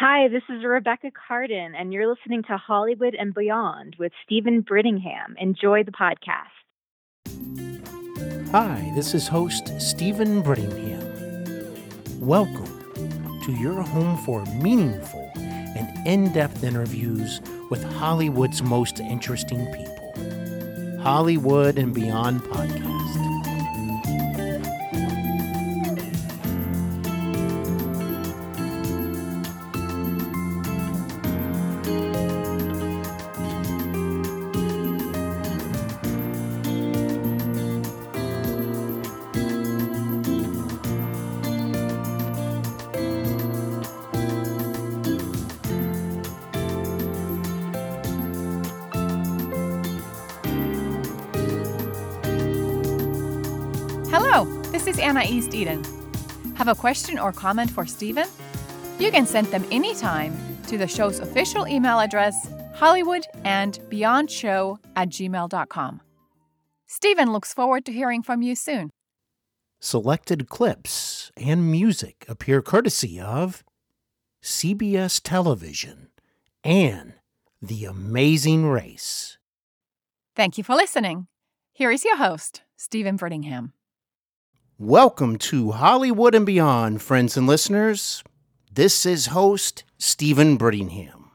Hi, this is Rebecca Cardon, and you're listening to Hollywood and Beyond with Steven Brittingham. Enjoy the podcast. Hi, this is host Steven Brittingham. Welcome to your home for meaningful and in depth interviews with Hollywood's most interesting people. Hollywood and Beyond podcast. Eden. Have a question or comment for Steven? You can send them anytime to the show's official email address, Hollywood and Beyond Show at gmail.com. Steven looks forward to hearing from you soon. Selected clips and music appear courtesy of CBS Television and The Amazing Race. Thank you for listening. Here is your host, Steven Brittingham. Welcome to Hollywood and Beyond, friends and listeners. This is host Steven Brittingham.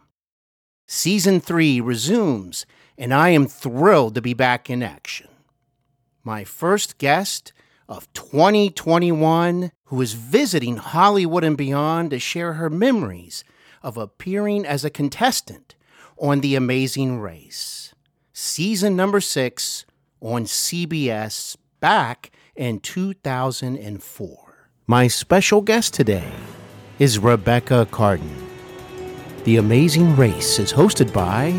Season 3 resumes, and I am thrilled to be back in action. My first guest of 2021, who is visiting Hollywood and Beyond to share her memories of appearing as a contestant on The Amazing Race, season number 6 on CBS back in 2004. My special guest today is Rebecca Cardon. The Amazing Race is hosted by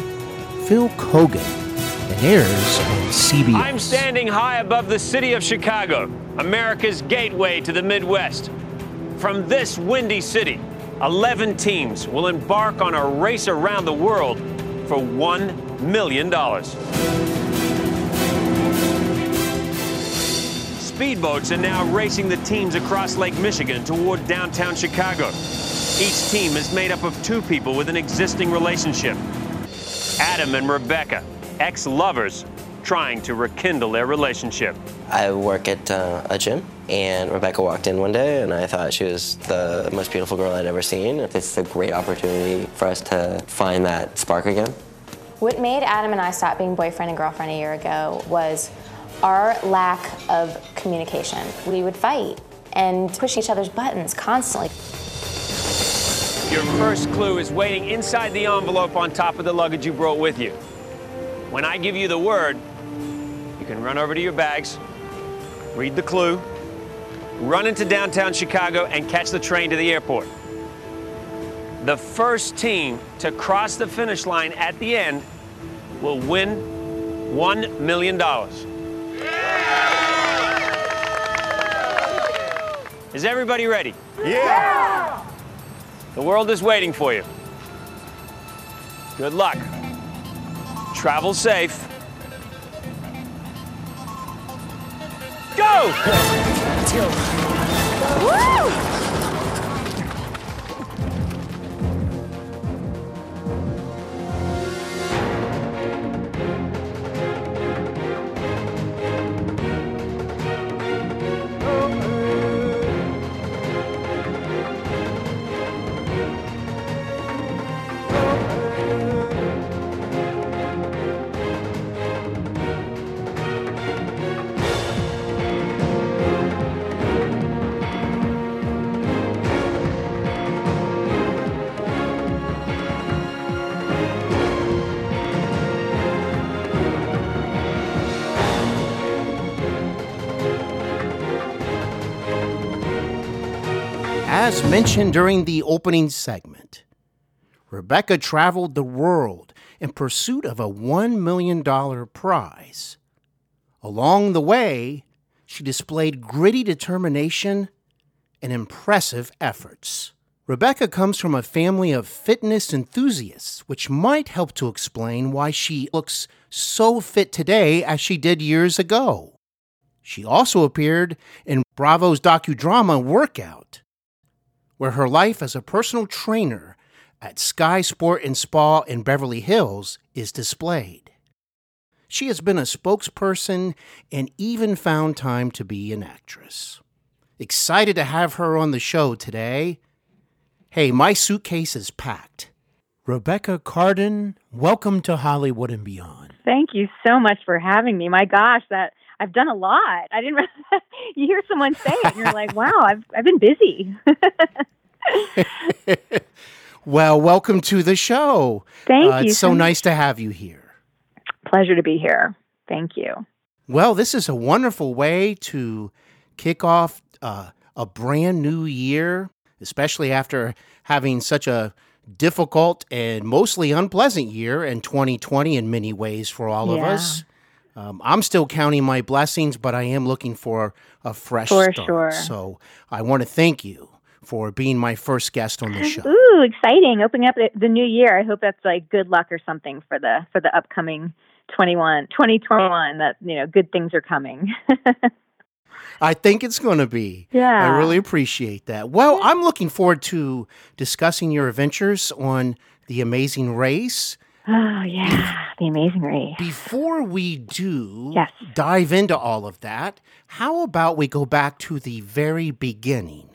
Phil Keoghan and airs on CBS. I'm standing high above the city of Chicago, America's gateway to the Midwest. From this windy city, 11 teams will embark on a race around the world for $1 million. Speedboats are now racing the teams across Lake Michigan toward downtown Chicago. Each team is made up of two people with an existing relationship Adam and Rebecca, ex lovers, trying to rekindle their relationship. I work at uh, a gym, and Rebecca walked in one day, and I thought she was the most beautiful girl I'd ever seen. It's a great opportunity for us to find that spark again. What made Adam and I stop being boyfriend and girlfriend a year ago was our lack of communication. We would fight and push each other's buttons constantly. Your first clue is waiting inside the envelope on top of the luggage you brought with you. When I give you the word, you can run over to your bags, read the clue, run into downtown Chicago, and catch the train to the airport. The first team to cross the finish line at the end will win $1 million. Is everybody ready? Yeah! The world is waiting for you. Good luck. Travel safe. Go! Let's go. Woo! As mentioned during the opening segment, Rebecca traveled the world in pursuit of a $1 million prize. Along the way, she displayed gritty determination and impressive efforts. Rebecca comes from a family of fitness enthusiasts, which might help to explain why she looks so fit today as she did years ago. She also appeared in Bravo's docudrama Workout, where her life as a personal trainer at Sky Sport and Spa in Beverly Hills is displayed. She has been a spokesperson and even found time to be an actress. Excited to have her on the show today. Hey, my suitcase is packed. Rebecca Cardon, welcome to Hollywood and Beyond. Thank you so much for having me. My gosh, that I've done a lot. I didn't. you hear someone say it, and you're like, "Wow, I've I've been busy." well, welcome to the show. Thank uh, you. It's so nice to have you here. Pleasure to be here. Thank you. Well, this is a wonderful way to kick off uh, a brand new year, especially after having such a difficult and mostly unpleasant year in 2020 in many ways for all yeah. of us. Um, I'm still counting my blessings, but I am looking for a fresh for start. Sure. So I want to thank you for being my first guest on the show. Ooh, exciting! Opening up the new year. I hope that's like good luck or something for the for the upcoming 21 2021 that you know good things are coming. I think it's going to be. Yeah. I really appreciate that. Well, I'm looking forward to discussing your adventures on The Amazing Race. Oh, yeah. The Amazing Race. Before we do yes. dive into all of that, how about we go back to the very beginning?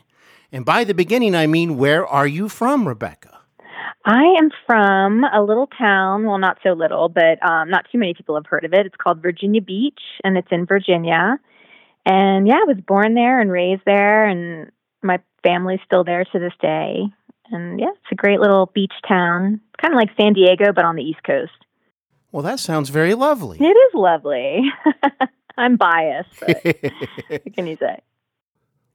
And by the beginning, I mean, where are you from, Rebecca? I am from a little town, well, not so little, but um, not too many people have heard of it. It's called Virginia Beach, and it's in Virginia. And yeah, I was born there and raised there, and my family's still there to this day. And yeah, it's a great little beach town, kind of like San Diego, but on the East Coast. Well, that sounds very lovely. It is lovely. I'm biased, but what can you say?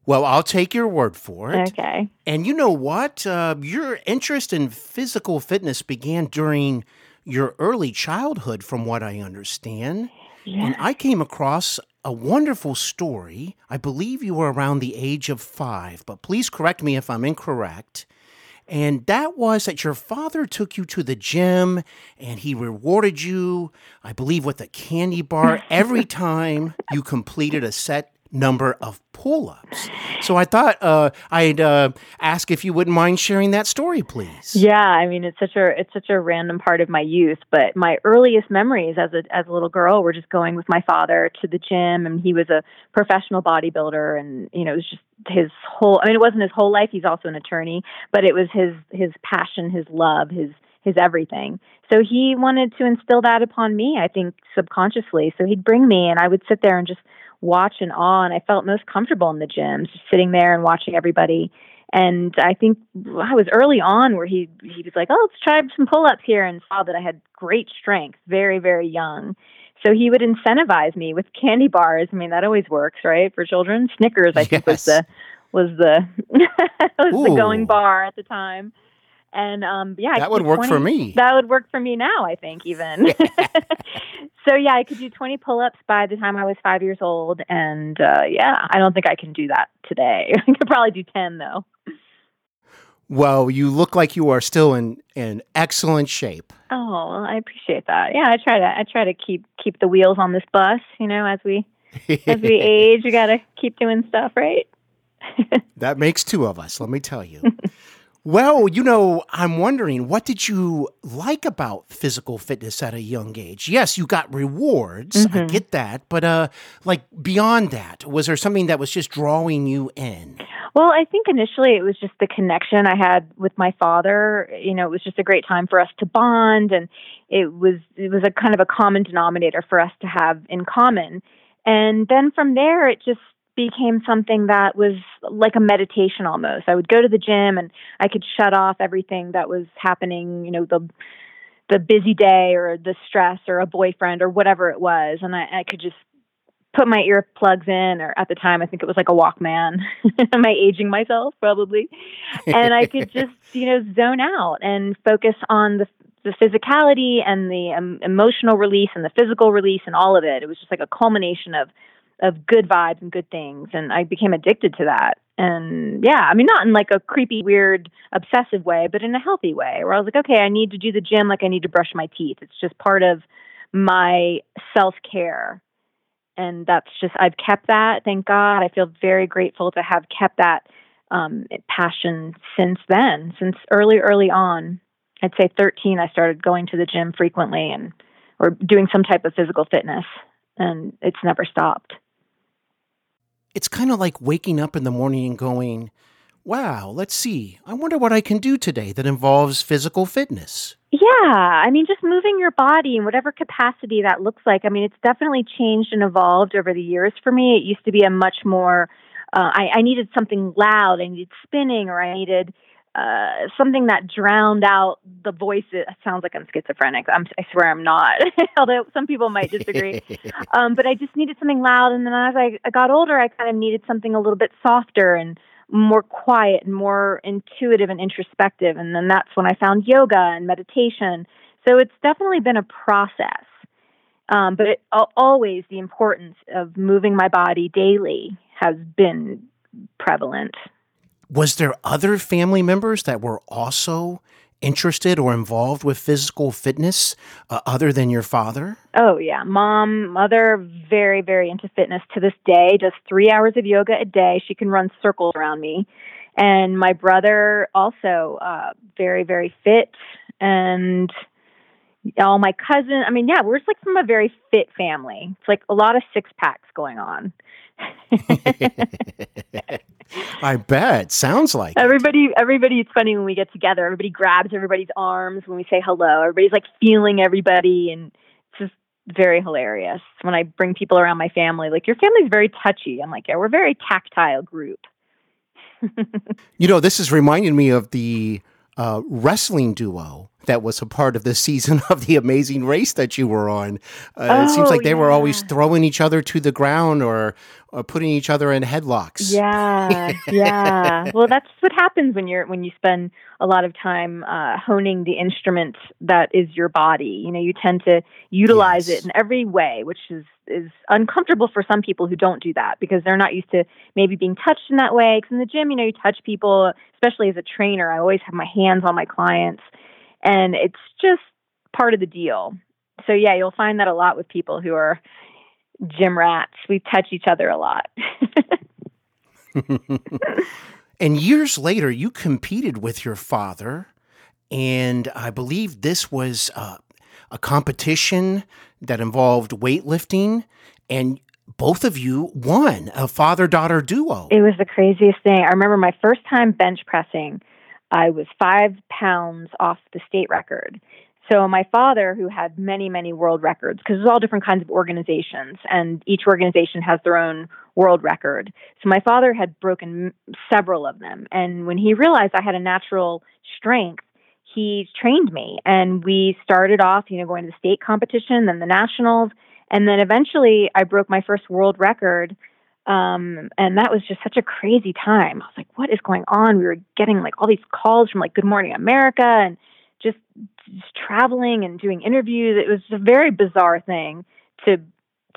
Well, I'll take your word for it. Okay. And you know what? Uh, your interest in physical fitness began during your early childhood, from what I understand. Yeah. And I came across a wonderful story. I believe you were around the age of five, but please correct me if I'm incorrect. And that was that your father took you to the gym and he rewarded you, I believe, with a candy bar every time you completed a set number of pull ups. So I thought uh, I'd uh, ask if you wouldn't mind sharing that story, please. Yeah, I mean it's such a it's such a random part of my youth, but my earliest memories as a as a little girl were just going with my father to the gym, and he was a professional bodybuilder, and you know it was just his whole. I mean, it wasn't his whole life; he's also an attorney, but it was his his passion, his love, his his everything. So he wanted to instill that upon me, I think subconsciously. So he'd bring me, and I would sit there and just watch in awe and I felt most comfortable in the gyms, just sitting there and watching everybody. And I think I was early on where he he was like, "Oh, let's try some pull-ups here," and saw that I had great strength, very very young. So he would incentivize me with candy bars. I mean, that always works, right, for children. Snickers, I think, was the was the was Ooh. the going bar at the time. And um, yeah, that would work 20 for me. That would work for me now, I think, even. so yeah, I could do 20 pull-ups by the time I was five years old, and uh, yeah, I don't think I can do that today. I could probably do 10 though. Well, you look like you are still in in excellent shape. Oh, well, I appreciate that. Yeah, I try to I try to keep keep the wheels on this bus. You know, as we as we age, we got to keep doing stuff, right? that makes two of us. Let me tell you. Well, you know, I'm wondering what did you like about physical fitness at a young age? Yes, you got rewards. Mm-hmm. I get that, but uh like beyond that, was there something that was just drawing you in? Well, I think initially it was just the connection I had with my father. You know, it was just a great time for us to bond and it was it was a kind of a common denominator for us to have in common. And then from there it just became something that was like a meditation almost. I would go to the gym and I could shut off everything that was happening, you know, the the busy day or the stress or a boyfriend or whatever it was and I, I could just put my earplugs in or at the time I think it was like a Walkman. Am I aging myself probably? And I could just, you know, zone out and focus on the the physicality and the um, emotional release and the physical release and all of it. It was just like a culmination of of good vibes and good things and I became addicted to that. And yeah, I mean not in like a creepy weird obsessive way, but in a healthy way where I was like, okay, I need to do the gym like I need to brush my teeth. It's just part of my self-care. And that's just I've kept that, thank God. I feel very grateful to have kept that um passion since then, since early early on. I'd say 13, I started going to the gym frequently and or doing some type of physical fitness, and it's never stopped. It's kind of like waking up in the morning and going, wow, let's see, I wonder what I can do today that involves physical fitness. Yeah, I mean, just moving your body in whatever capacity that looks like. I mean, it's definitely changed and evolved over the years for me. It used to be a much more, uh, I, I needed something loud, I needed spinning, or I needed uh, something that drowned out the voices. It sounds like I'm schizophrenic. I'm, I swear I'm not, although some people might disagree. um, but I just needed something loud. And then as I, I got older, I kind of needed something a little bit softer and more quiet and more intuitive and introspective. And then that's when I found yoga and meditation. So it's definitely been a process. Um, but it, always the importance of moving my body daily has been prevalent was there other family members that were also interested or involved with physical fitness uh, other than your father? Oh, yeah. Mom, mother, very, very into fitness to this day, does three hours of yoga a day. She can run circles around me. And my brother, also uh, very, very fit. And all my cousins, I mean, yeah, we're just like from a very fit family. It's like a lot of six packs going on. I bet. Sounds like everybody. It. Everybody. It's funny when we get together. Everybody grabs everybody's arms when we say hello. Everybody's like feeling everybody, and it's just very hilarious when I bring people around my family. Like your family's very touchy. I'm like, yeah, we're a very tactile group. you know, this is reminding me of the uh, wrestling duo that was a part of the season of the Amazing Race that you were on. Uh, oh, it seems like they yeah. were always throwing each other to the ground or, or putting each other in headlocks. Yeah, yeah. well, that's what happens when you're when you spend a lot of time uh, honing the instrument that is your body. You know, you tend to utilize yes. it in every way, which is is uncomfortable for some people who don't do that because they're not used to maybe being touched in that way. Because in the gym, you know, you touch people, especially as a trainer. I always have my hands on my clients and it's just part of the deal. So yeah, you'll find that a lot with people who are gym rats. We touch each other a lot. and years later, you competed with your father, and I believe this was uh, a competition that involved weightlifting, and both of you won a father daughter duo. It was the craziest thing. I remember my first time bench pressing. I was five pounds off the state record. So my father, who had many, many world records, because there's all different kinds of organizations, and each organization has their own world record. So my father had broken several of them, and when he realized I had a natural strength, he trained me, and we started off, you know, going to the state competition, then the nationals, and then eventually I broke my first world record um, and that was just such a crazy time. I was like, what is going on? We were getting like all these calls from like Good Morning America and just, just traveling and doing interviews. It was a very bizarre thing to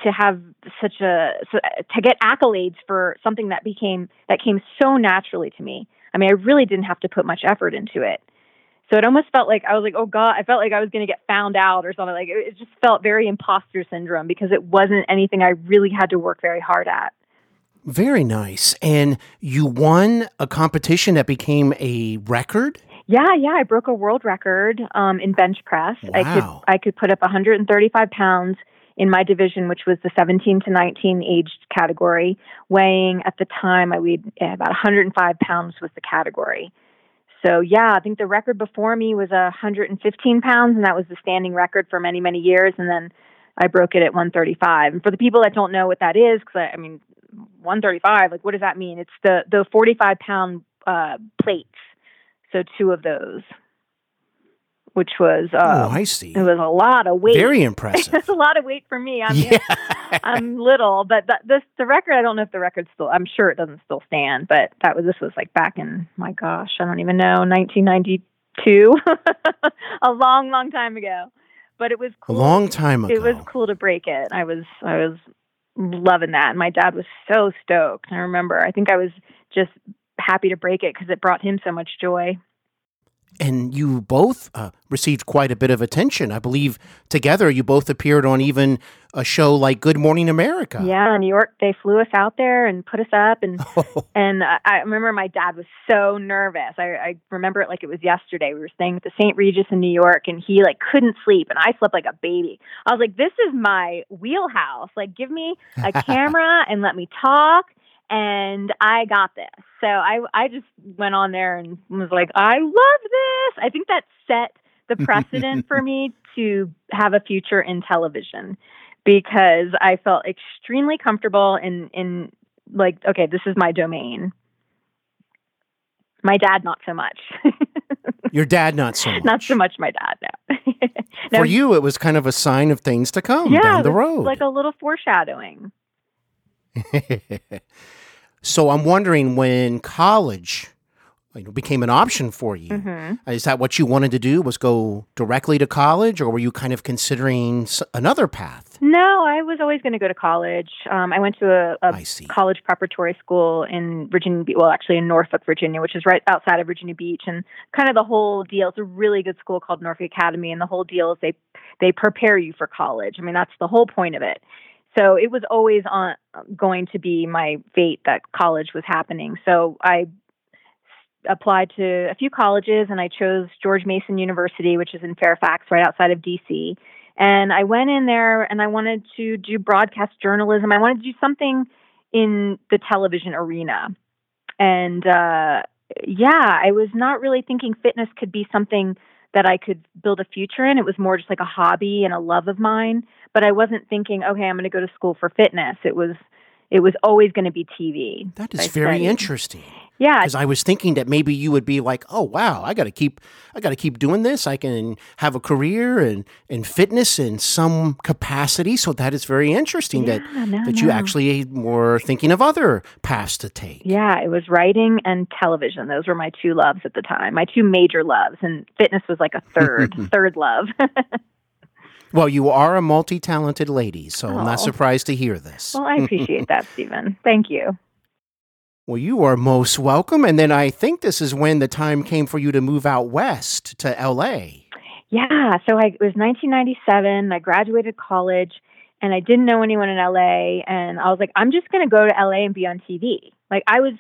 to have such a to get accolades for something that became that came so naturally to me. I mean, I really didn't have to put much effort into it. So it almost felt like I was like, oh God, I felt like I was going to get found out or something. Like it just felt very imposter syndrome because it wasn't anything I really had to work very hard at. Very nice. And you won a competition that became a record? Yeah, yeah, I broke a world record um, in bench press. Wow. I could I could put up 135 pounds in my division, which was the 17 to 19 aged category, weighing at the time I weighed about 105 pounds was the category. So yeah, I think the record before me was 115 pounds, and that was the standing record for many many years. And then I broke it at 135. And for the people that don't know what that is, because I, I mean 135 like what does that mean? It's the the 45 pound uh, plates. So two of those which was uh, oh i see. it was a lot of weight. Very impressive. It's a lot of weight for me. I'm yeah. i'm little but the, this the record i don't know if the record's still i'm sure it doesn't still stand but that was this was like back in my gosh i don't even know 1992 a long long time ago. But it was cool. a long time ago it was cool to break it. I was i was loving that. And my dad was so stoked. I remember, I think I was just happy to break it because it brought him so much joy. And you both uh, received quite a bit of attention. I believe together you both appeared on even a show like Good Morning America. Yeah, in New York. They flew us out there and put us up, and and I, I remember my dad was so nervous. I, I remember it like it was yesterday. We were staying at the St. Regis in New York, and he like couldn't sleep, and I slept like a baby. I was like, "This is my wheelhouse. Like, give me a camera and let me talk." And I got this. So I I just went on there and was like, I love this. I think that set the precedent for me to have a future in television because I felt extremely comfortable in in like okay, this is my domain. My dad not so much. Your dad not so much. Not so much my dad, no. no. For you it was kind of a sign of things to come yeah, down the road. Like a little foreshadowing. so I'm wondering when college you know, became an option for you. Mm-hmm. Is that what you wanted to do? Was go directly to college, or were you kind of considering another path? No, I was always going to go to college. Um, I went to a, a college preparatory school in Virginia, well, actually in Norfolk, Virginia, which is right outside of Virginia Beach, and kind of the whole deal. It's a really good school called Norfolk Academy, and the whole deal is they they prepare you for college. I mean, that's the whole point of it. So it was always on going to be my fate that college was happening. So I applied to a few colleges and I chose George Mason University, which is in Fairfax, right outside of DC. And I went in there and I wanted to do broadcast journalism. I wanted to do something in the television arena. And uh, yeah, I was not really thinking fitness could be something that I could build a future in. It was more just like a hobby and a love of mine. But I wasn't thinking, okay, I'm going to go to school for fitness. It was it was always going to be TV. That is very studied. interesting. Yeah, because I was thinking that maybe you would be like, "Oh, wow, I got to keep, I got to keep doing this. I can have a career and in fitness in some capacity." So that is very interesting yeah, that no, that no. you actually were thinking of other paths to take. Yeah, it was writing and television. Those were my two loves at the time, my two major loves, and fitness was like a third, third love. Well, you are a multi talented lady, so oh. I'm not oh. surprised to hear this. Well, I appreciate that, Steven. Thank you. Well, you are most welcome. And then I think this is when the time came for you to move out west to LA. Yeah. So I, it was 1997. I graduated college and I didn't know anyone in LA. And I was like, I'm just going to go to LA and be on TV. Like, I was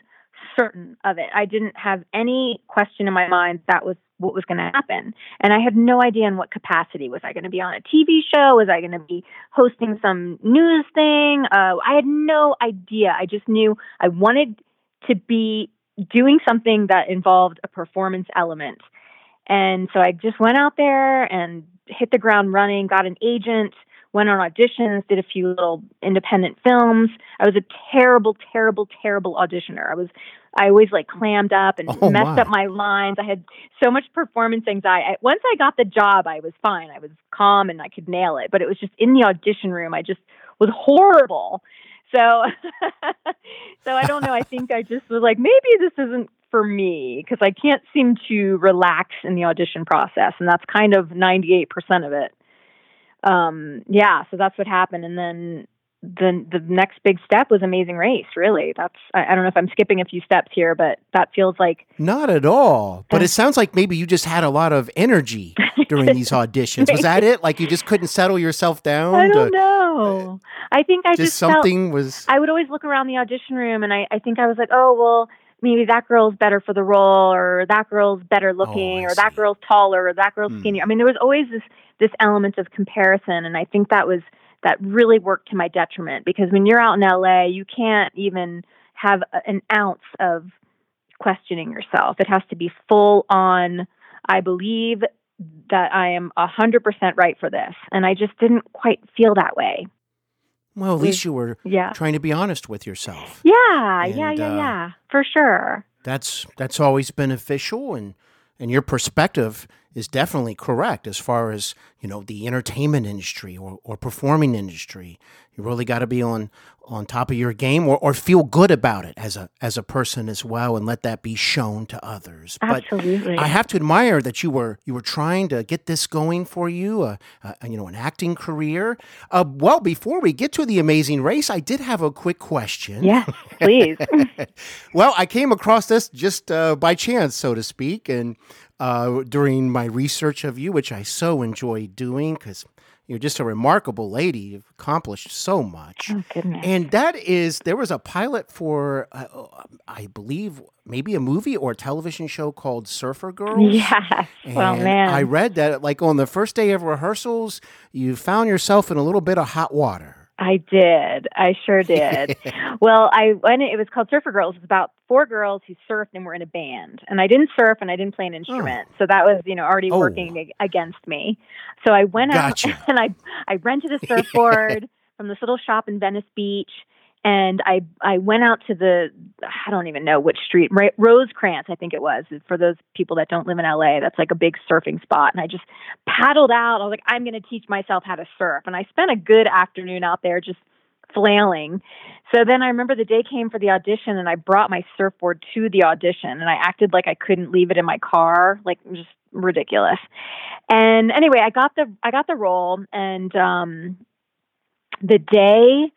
certain of it. I didn't have any question in my mind that was what was going to happen. And I had no idea in what capacity. Was I going to be on a TV show? Was I going to be hosting some news thing? Uh, I had no idea. I just knew I wanted to be doing something that involved a performance element. And so I just went out there and hit the ground running, got an agent, went on auditions, did a few little independent films. I was a terrible, terrible, terrible auditioner. I was I always like clammed up and oh, messed my. up my lines. I had so much performance anxiety. I, once I got the job, I was fine. I was calm and I could nail it. But it was just in the audition room, I just was horrible. So, so I don't know. I think I just was like, maybe this isn't for me because I can't seem to relax in the audition process, and that's kind of ninety eight percent of it. Um, yeah, so that's what happened, and then the the next big step was Amazing Race. Really, that's I, I, don't know if I'm skipping a few steps here, but that feels like not at all. But it sounds like maybe you just had a lot of energy during these auditions. Was that it? Like you just couldn't settle yourself down? I don't to, know. I think I just, just something felt, was. I would always look around the audition room, and I I think I was like, oh well. Maybe that girl's better for the role, or that girl's better oh, looking, oh, or that girl's taller, or that girl's hmm. skinnier. I mean, there was always this this element of comparison, and I think that was that really worked to my detriment because when you're out in LA, you can't even have an ounce of questioning yourself. It has to be full on, I believe that I am 100% right for this. And I just didn't quite feel that way. Well, at least you were yeah. trying to be honest with yourself. Yeah, and, yeah, yeah, uh, yeah, for sure. That's that's always beneficial, and and your perspective is definitely correct as far as you know the entertainment industry or, or performing industry. You really got to be on on top of your game or, or feel good about it as a as a person as well and let that be shown to others. Absolutely. but i have to admire that you were you were trying to get this going for you uh, uh, you know an acting career. Uh, well before we get to the amazing race i did have a quick question. Yes please. Well i came across this just uh, by chance so to speak and uh, during my research of you, which I so enjoy doing because you're just a remarkable lady. You've accomplished so much. Oh, goodness. And that is, there was a pilot for, uh, I believe, maybe a movie or a television show called Surfer Girls. Yes. well, man. I read that, like, on the first day of rehearsals, you found yourself in a little bit of hot water. I did. I sure did. well, I when it was called Surfer Girls. It was about four girls who surfed and were in a band. And I didn't surf and I didn't play an instrument, oh. so that was you know already Oh. working against me. So I went Gotcha. out and I I rented a surfboard from this little shop in Venice Beach. And I I went out to the I don't even know which street Ra- Rosecrans I think it was for those people that don't live in LA that's like a big surfing spot and I just paddled out I was like I'm going to teach myself how to surf and I spent a good afternoon out there just flailing. So then I remember the day came for the audition and I brought my surfboard to the audition and I acted like I couldn't leave it in my car, like just ridiculous. And anyway, I got the I got the role and um the day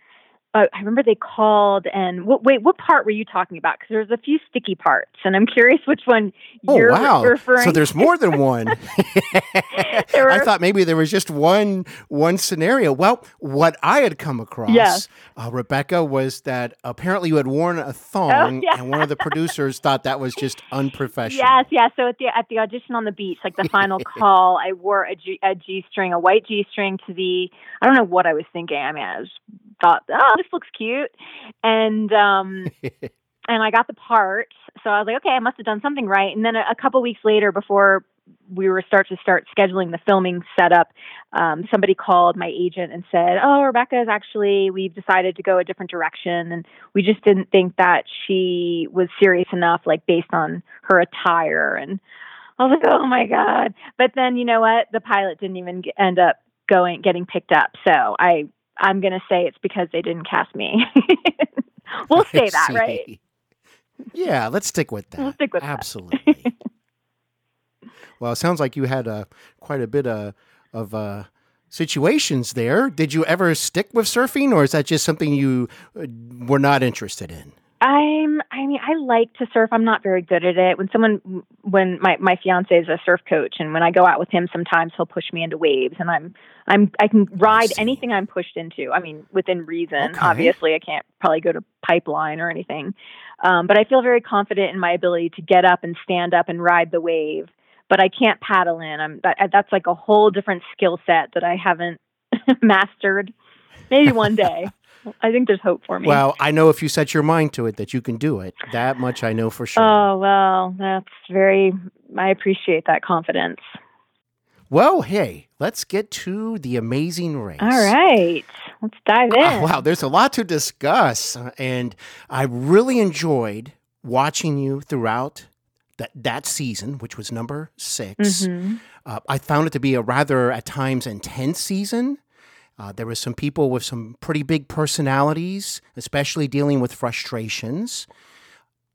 uh, I remember they called and what, wait, what part were you talking about? Because there's a few sticky parts, and I'm curious which one Oh, you're wow. referring. So there's more than one. There I thought maybe there was just one one scenario. Well, what I had come across, Yes. uh, Rebecca, was that apparently you had worn a thong, Oh, yeah. and one of the producers thought that was just unprofessional. Yes, yes. So at the at the audition on the beach, like the final call, I wore a G, a G string, a white G string to the. I don't know what I was thinking. I mean, I was thought, oh, this looks cute, and um, and I got the part. So I was like, okay, I must have done something right. And then a, a couple weeks later, before we were start to start scheduling the filming setup, um, somebody called my agent and said, "Oh, Rebecca is actually we've decided to go a different direction, and we just didn't think that she was serious enough, like based on her attire." And I was like, "Oh my god!" But then you know what? The pilot didn't even get, end up going getting picked up. So I I'm gonna say it's because they didn't cast me. we'll say that, right? Yeah, let's stick with that. We'll stick with that. Absolutely. well, it sounds like you had uh, quite a bit uh, of uh, situations there. Did you ever stick with surfing, or is that just something you uh, were not interested in? I'm. I mean, I like to surf. I'm not very good at it. When someone, when my my fiance is a surf coach, and when I go out with him, sometimes he'll push me into waves, and I'm, I'm, I can ride anything I'm pushed into. I mean, within reason. Okay. Obviously, I can't probably go to pipeline or anything, um, but I feel very confident in my ability to get up and stand up and ride the wave. But I can't paddle in. I'm. That, that's like a whole different skill set that I haven't mastered. Maybe one day. I think there's hope for me. Well, I know if you set your mind to it that you can do it. That much I know for sure. Oh, well, that's very, I appreciate that confidence. well, hey, let's get to the amazing race. All right, let's dive in. Oh, wow, there's a lot to discuss, uh, and I really enjoyed watching you throughout that that season, which was number 6 Mhm. Uh, I found it to be a rather, at times, intense season. Uh, there were some people with some pretty big personalities, especially dealing with frustrations.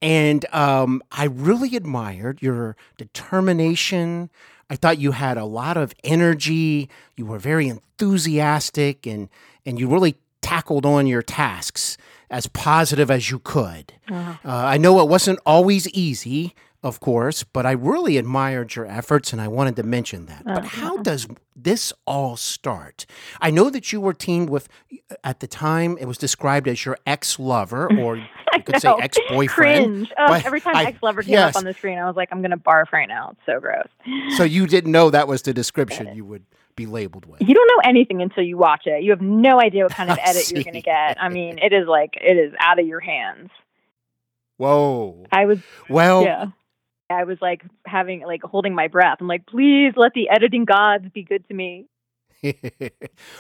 And um, I really admired your determination. I thought you had a lot of energy. You were very enthusiastic, and and you really tackled on your tasks as positive as you could. Uh, I know it wasn't always easy, of course, but I really admired your efforts, and I wanted to mention that. Oh, but how does this all start? I know that you were teamed with, uh, at the time, it was described as your ex lover, or you could say ex boyfriend. Cringe. Oh, every time ex lover came yes. up on the screen, I was like, I'm going to barf right now. It's so gross. So you didn't know that was the description you would be labeled with. You don't know anything until you watch it. You have no idea what kind of edit you're going to get. I mean, it is like, it is out of your hands. Whoa. I was, Well, yeah. I was like having, like holding my breath. I'm like, please let the editing gods be good to me.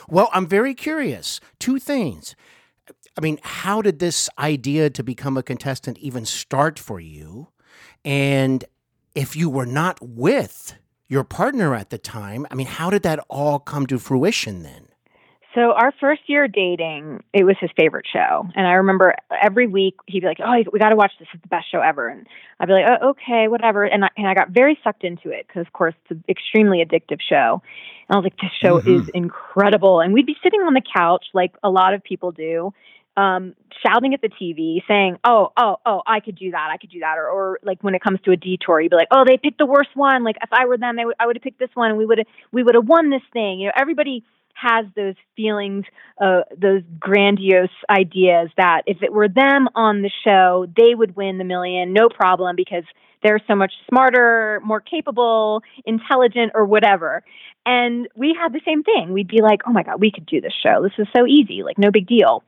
well, I'm very curious. Two things. I mean, how did this idea to become a contestant even start for you? And if you were not with your partner at the time, I mean, how did that all come to fruition then? So our first year dating, it was his favorite show, and I remember every week he'd be like, "Oh, we got to watch this; it's the best show ever." And I'd be like, "Oh, okay, whatever." And I, and I got very sucked into it because, of course, it's an extremely addictive show. And I was like, "This show is incredible." And we'd be sitting on the couch like a lot of people do, um, shouting at the TV, saying, "Oh, oh, oh, I could do that. I could do that." Or, or like when it comes to a detour, you'd be like, "Oh, they picked the worst one. Like if I were them, they would, I would have picked this one, and we would have, we would have won this thing." You know, everybody has those feelings, uh, those grandiose ideas that if it were them on the show, they would win the million, no problem, because they're so much smarter, more capable, intelligent, or whatever. And we had the same thing. We'd be like, oh my God, we could do this show. This is so easy, like no big deal.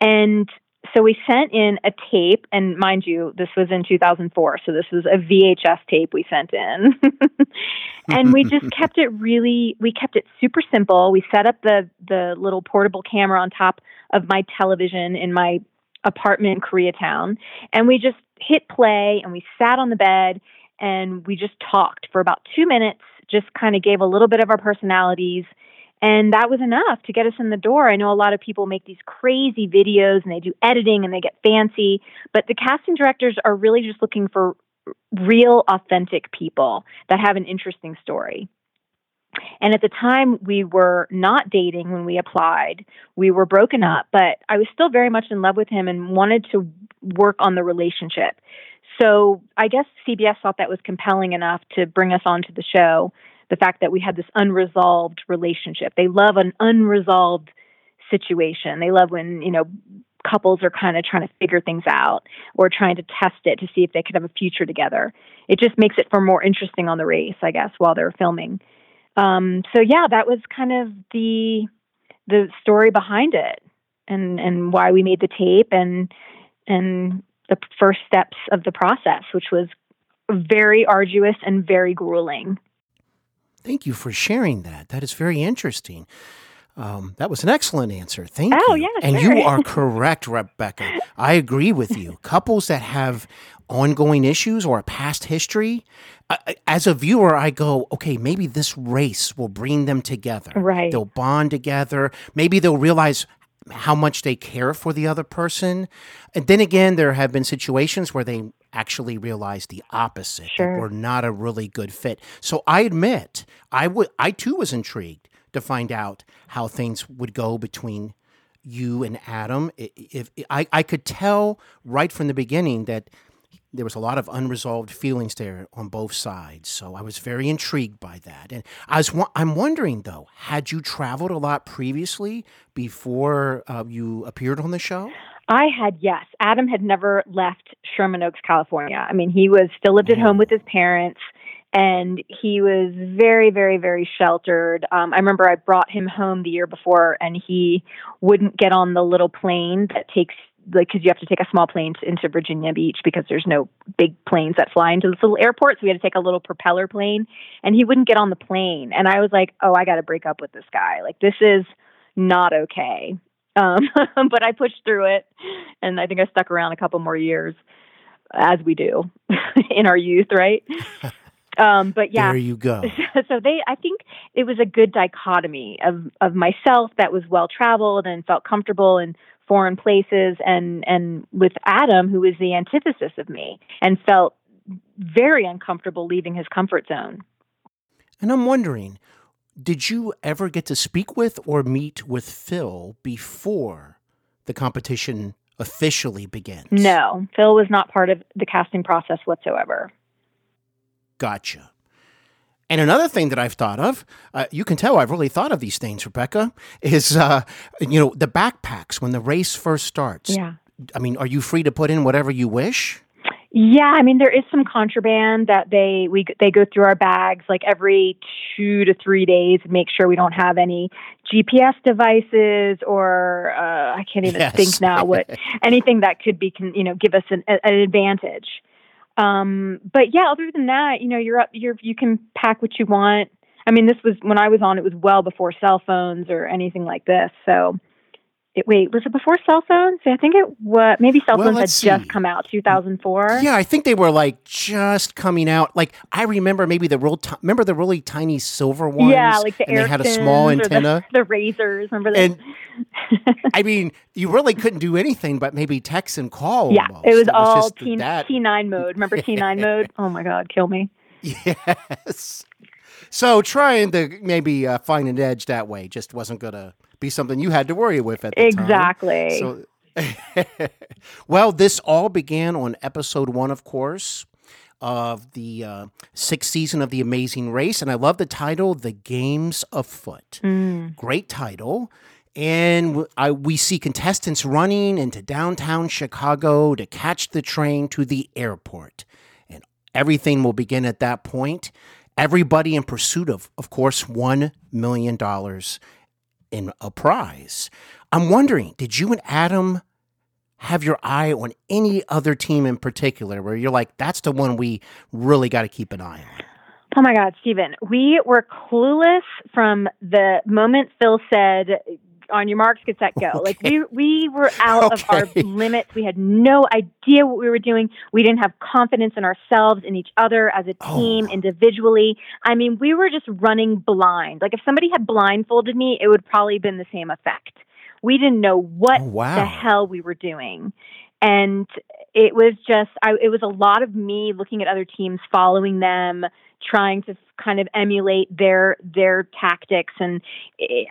And so we sent in a tape, and mind you, this was in 2004, so this was a VHS tape we sent in. and we just kept it really, we kept it super simple. We set up the, the little portable camera on top of my television in my apartment in Koreatown, and we just hit play and we sat on the bed and we just talked for about two minutes, just kind of gave a little bit of our personalities and that was enough to get us in the door. I know a lot of people make these crazy videos and they do editing and they get fancy, but the casting directors are really just looking for real, authentic people that have an interesting story. And at the time, we were not dating when we applied. We were broken up, but I was still very much in love with him and wanted to work on the relationship. So I guess CBS thought that was compelling enough to bring us onto the show the fact that we had this unresolved relationship. They love an unresolved situation. They love when, you know, couples are kind of trying to figure things out or trying to test it to see if they could have a future together. It just makes it for more interesting on the race, I guess, while they're filming. Um, so yeah, that was kind of the the story behind it and and why we made the tape and and the first steps of the process, which was very arduous and very grueling. Thank you for sharing that. That is very interesting. Um, that was an excellent answer. Thank oh, you. Yeah, and sure. you are correct, Rebecca. I agree with you. Couples that have ongoing issues or a past history, as a viewer, I go, okay, maybe this race will bring them together. Right. They'll bond together. Maybe they'll realize how much they care for the other person. And then again, there have been situations where they actually realized the opposite. Sure. That we're not a really good fit. So I admit, I would I too was intrigued to find out how things would go between you and Adam. If, if I, I could tell right from the beginning that there was a lot of unresolved feelings there on both sides. So I was very intrigued by that. And I was I'm wondering though, had you traveled a lot previously before uh, you appeared on the show? I had yes. Adam had never left Sherman Oaks, California. I mean, he was still lived at home with his parents and he was very very very sheltered um, i remember i brought him home the year before and he wouldn't get on the little plane that takes like because you have to take a small plane into Virginia Beach because there's no big planes that fly into this little airport. So we had to take a little propeller plane, and he wouldn't get on the plane. And I was like, "Oh, I got to break up with this guy. Like this is not okay." Um, but I pushed through it, and I think I stuck around a couple more years, as we do in our youth, right? Um, but yeah, there you go. So they, I think it was a good dichotomy of of myself that was well traveled and felt comfortable and foreign places and and with Adam who was the antithesis of me and felt very uncomfortable leaving his comfort zone. And I'm wondering, did you ever get to speak with or meet with Phil before the competition officially begins? No, Phil was not part of the casting process whatsoever. Gotcha. And another thing that I've thought of, uh, you can tell I've really thought of these things, Rebecca, is, uh, you know, the backpacks when the race first starts. Yeah. I mean, are you free to put in whatever you wish? Yeah, I mean there is some contraband that they we they go through our bags like every 2 to 3 days and make sure we don't have any GPS devices or uh, I can't even Yes. think now what anything that could be can you know give us an, an advantage. Um, but yeah, other than that, you know, you're up, you're, you can pack what you want. I mean, this was when I was on, it was well before cell phones or anything like this. So it, wait, was it before cell phones? I think it was, maybe cell Well, phones had let's just come out, 2004. Yeah, I think they were like just coming out. Like I remember maybe the real, ti remember the really tiny silver ones. Yeah, like the and they had a small or the- antenna. the, razors. Remember that? I mean, you really couldn't do anything but maybe text and call. yeah, almost. it was all just T, that. T9 mode. Remember T9 mode? Oh my God, kill me. Yes. So trying to maybe uh, find an edge that way just wasn't going to be something you had to worry with at the time. Exactly. So well, this all began on episode one, of course, of the uh, sixth season of The Amazing Race. And I love the title, The Games Afoot. Mm. Great title. And I, we see contestants running into downtown Chicago to catch the train to the airport. And everything will begin at that point. Everybody in pursuit of, of course, $1 million in a prize. I'm wondering, did you and Adam have your eye on any other team in particular where you're like, that's the one we really got to keep an eye on? Oh my God, Steven, we were clueless from the moment Phil said, on your marks, get set, go. Okay. Like we we were out okay. of our limits. We had no idea what we were doing. We didn't have confidence in ourselves, in each other, as a oh. team, oh. individually. I mean, we were just running blind. Like if somebody had blindfolded me, it would probably have been the same effect we didn't know what oh, wow. the hell we were doing. And it was just, I, it was a lot of me looking at other teams, following them, trying to kind of emulate their their tactics and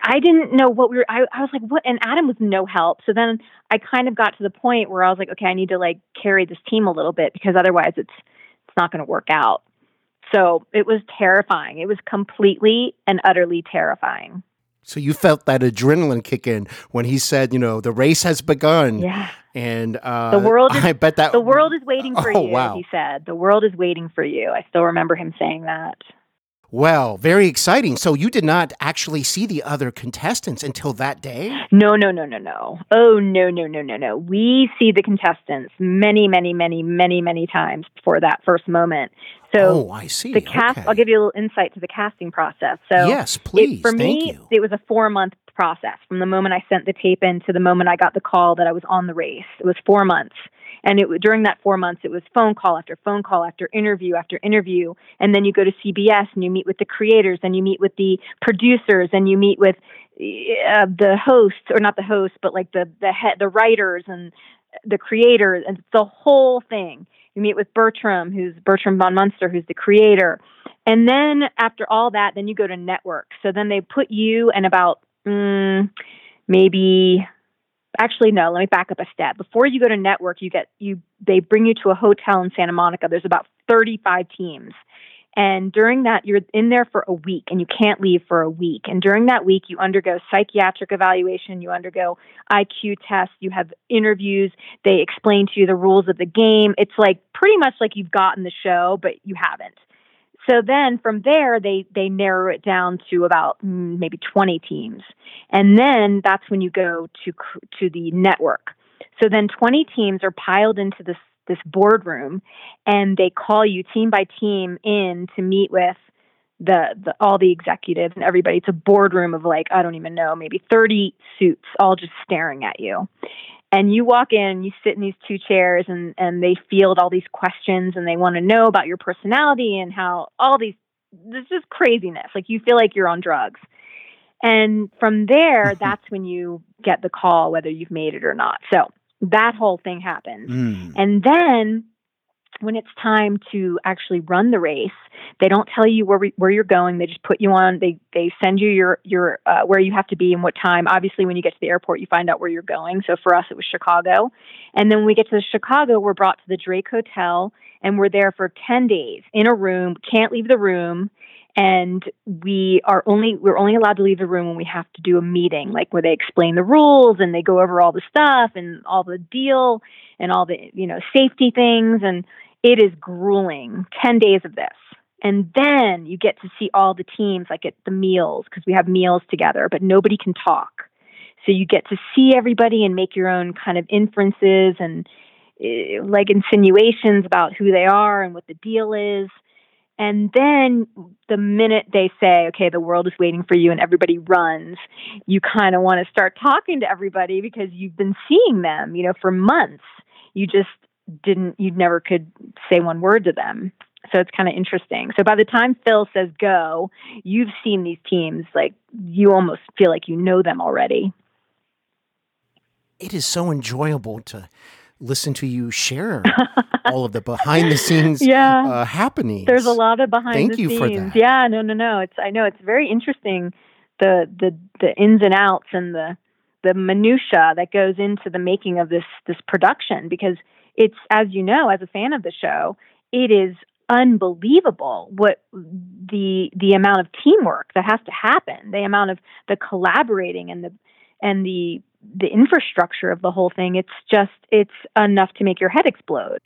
i didn't know what we were I, I was like what and adam was no help so then i kind of got to the point where i was like okay i need to like carry this team a little bit because otherwise it's it's not going to work out so it was terrifying it was completely and utterly terrifying so you felt that adrenaline kick in when he said, you know, the race has begun. Yeah. And uh, the world is, I bet that the world is waiting for oh, you. Wow. He said, the world is waiting for you. I still remember him saying that. Well, very exciting. So you did not actually see the other contestants until that day? No, no, no, no, no. Oh, no, no, no, no, no. We see the contestants many, many, many, many, many times before that first moment. So oh, I see. The cast. Okay. I'll give you a little insight to the casting process. So yes, please. It, for Thank me, you. it was a four month process from the moment I sent the tape in to the moment I got the call that I was on the race. It was four months. And it during that four months, it was phone call after phone call after interview after interview. And then you go to CBS and you meet with the creators and you meet with the producers and you meet with uh, the hosts or not the hosts, but like the the head, the writers and the creators and the whole thing. You meet with Bertram, who's Bertram van Munster, who's the creator. And then after all that, then you go to network. So then they put you and about mm, maybe actually no let me back up a step before you go to network you get you they bring you to a hotel in santa monica. There's about 35 teams. And during that you're in there for a week and you can't leave for a week. And during that week you undergo psychiatric evaluation you undergo iq tests you have interviews they explain to you the rules of the game. It's like pretty much like you've gotten the show but you haven't so then from there, they, they narrow it down to about mm, maybe 20 teams. And then that's when you go to, to the network. So then 20 teams are piled into this, this boardroom and they call you team by team in to meet with the, the all the executives and everybody. It's a boardroom of like, I don't even know, maybe 30 suits all just staring at you and you walk in and you sit in these two chairs and and they field all these questions and they want to know about your personality and how all these this is craziness. Like you feel like you're on drugs. And from there that's when you get the call whether you've made it or not. So that whole thing happens. Mm. and then when it's time to actually run the race, they don't tell you where we, where you're going. They just put you on. They they send you your your uh, where you have to be and what time. Obviously, when you get to the airport, you find out where you're going. So for us, it was Chicago, and then when we get to Chicago, we're brought to the Drake Hotel, and we're there for ten days in a room. Can't leave the room and we are only we're only allowed to leave the room when we have to do a meeting like where they explain the rules and they go over all the stuff and all the deal and all the you know safety things. And it is grueling 10 days of this. And then you get to see all the teams like at the meals because we have meals together but nobody can talk. So you get to see everybody and make your own kind of inferences and uh, like insinuations about who they are and what the deal is and then the minute they say, okay, the world is waiting for you and everybody runs, you kind of want to start talking to everybody because you've been seeing them, you know, for months. You just didn't you never could say one word to them. So it's kind of interesting. So by the time phil says go you've seen these teams like you almost feel like you know them already. It is so enjoyable to listen to you share all of the behind the scenes yeah. uh, happenings. There's a lot of behind Thank the you scenes. For that. Yeah, no, no, no. It's I know it's very interesting the the the ins and outs and the the minutia that goes into the making of this this production because it's as you know as a fan of the show it is unbelievable what the the amount of teamwork that has to happen the amount of the collaborating and the and the the infrastructure of the whole thing it's just it's enough to make your head explode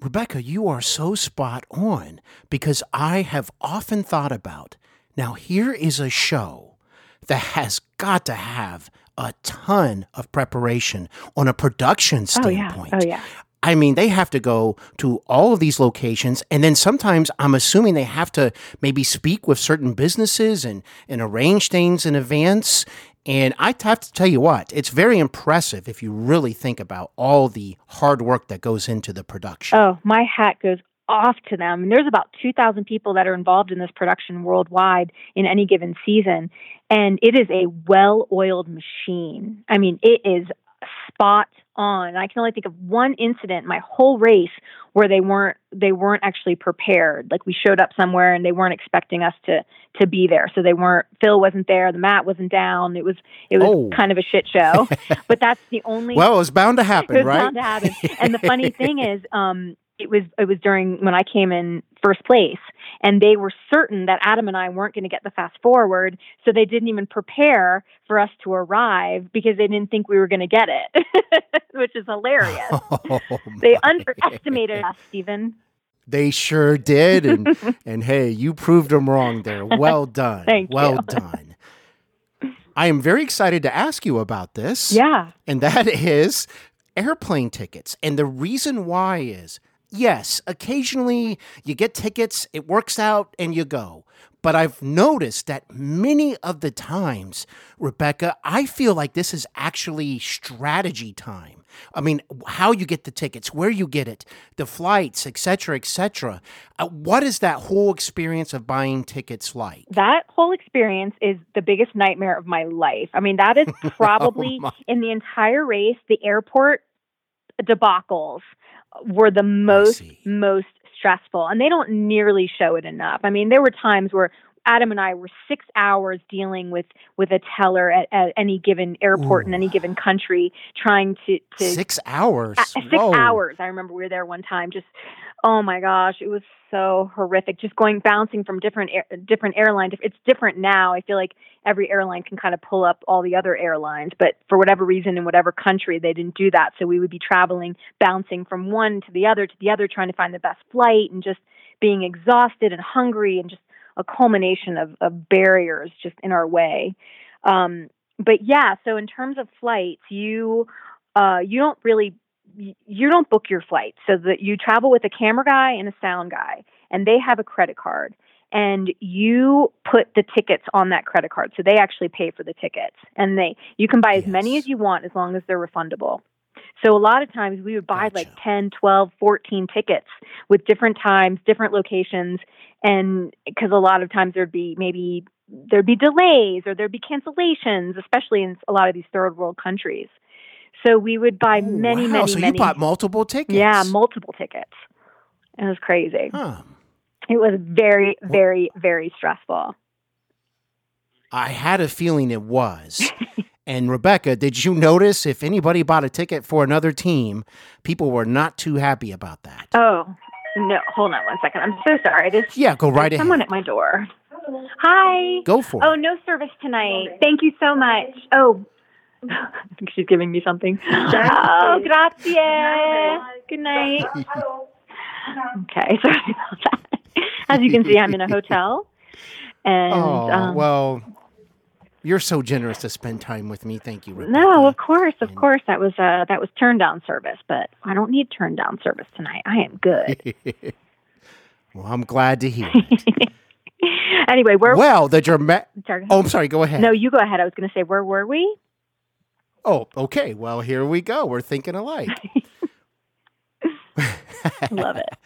Rebecca, you are so spot on because I have often thought about now, here is a show that has got to have a ton of preparation on a production standpoint. Oh, yeah. Oh, yeah. I mean, they have to go to all of these locations, and then sometimes I'm assuming they have to maybe speak with certain businesses and, and arrange things in advance. And I have to tell you what, it's very impressive if you really think about all the hard work that goes into the production. Oh, my hat goes off to them. And there's about 2,000 people that are involved in this production worldwide in any given season. And it is a well oiled machine. I mean, it is spot on. I can only think of one incident my whole race where they weren't they weren't actually prepared. Like we showed up somewhere and they weren't expecting us to to be there. So they weren't Phil wasn't there, the mat wasn't down. It was it was Oh. kind of a shit show. but that's the only well, it was bound to happen, it was right? bound to happen. And the funny thing is, um, it was it was during when I came in first place, and they were certain that Adam and I weren't going to get the fast forward, so they didn't even prepare for us to arrive because they didn't think we were going to get it, which is hilarious. Oh, they underestimated us, Steven. They sure did, and and hey, you proved them wrong there. Well done. Thank well done. I am very excited to ask you about this. Yeah. and that is airplane tickets. And the reason why is yes, occasionally you get tickets, it works out, and you go. But I've noticed that many of the times, Rebecca, I feel like this is actually strategy time. I mean, how you get the tickets, where you get it, the flights, et cetera, et cetera. Uh, what is that whole experience of buying tickets like? That whole experience is the biggest nightmare of my life. I mean, that is probably my. in the entire race, the airport debacles were the most most stressful, and they don't nearly show it enough. I mean, there were times where Adam and I were six hours dealing with with a teller at, at any given airport in any given country, trying to to Six hours. uh, six Whoa. hours. I remember we were there one time. Just oh my gosh, it was so horrific. Just going bouncing from different air, different airlines. It's different now. I feel like every airline can kind of pull up all the other airlines, but for whatever reason in whatever country they didn't do that. So we would be traveling, bouncing from one to the other to the other, trying to find the best flight, and just being exhausted and hungry, and just a culmination of, of barriers just in our way. Um, but yeah, so in terms of flights, you uh, you don't really you don't book your flight. So that you travel with a camera guy and a sound guy and they have a credit card and you put the tickets on that credit card. So they actually pay for the tickets and they you can buy as many as you want as long as they're refundable. So a lot of times we would buy like Gotcha. 10 12 14 tickets with different times different locations and because a lot of times there'd be maybe there'd be delays or there'd be cancellations especially in a lot of these third world countries so we would buy Oh, many, wow. many, so many. you bought multiple tickets. Yeah, multiple tickets. It was crazy. Huh. It was very, very, very stressful. I had a feeling it was. and Rebecca, did you notice if anybody bought a ticket for another team, people were not too happy about that? Oh no! Hold on one second. I'm so sorry. There's, Yeah, go right there's ahead. someone at my door. Hi. Go for oh, it. Oh, no service tonight. Thank you so much. Oh, she's giving me something. Oh, grazie. Good night. Okay, sorry about that. As you can see, I'm in a hotel, and Oh, um, well, you're so generous to spend time with me. Thank you, Rebecca. No, of course, of And- course. That was uh that was turn down service, but I don't need turn down service tonight. I am good. well, I'm glad to hear it. anyway, where well, the drama. sorry. Oh, I'm sorry. Go ahead. No, you go ahead. I was going to say where were we? Oh, okay. Well, here we go. We're thinking alike. Love it.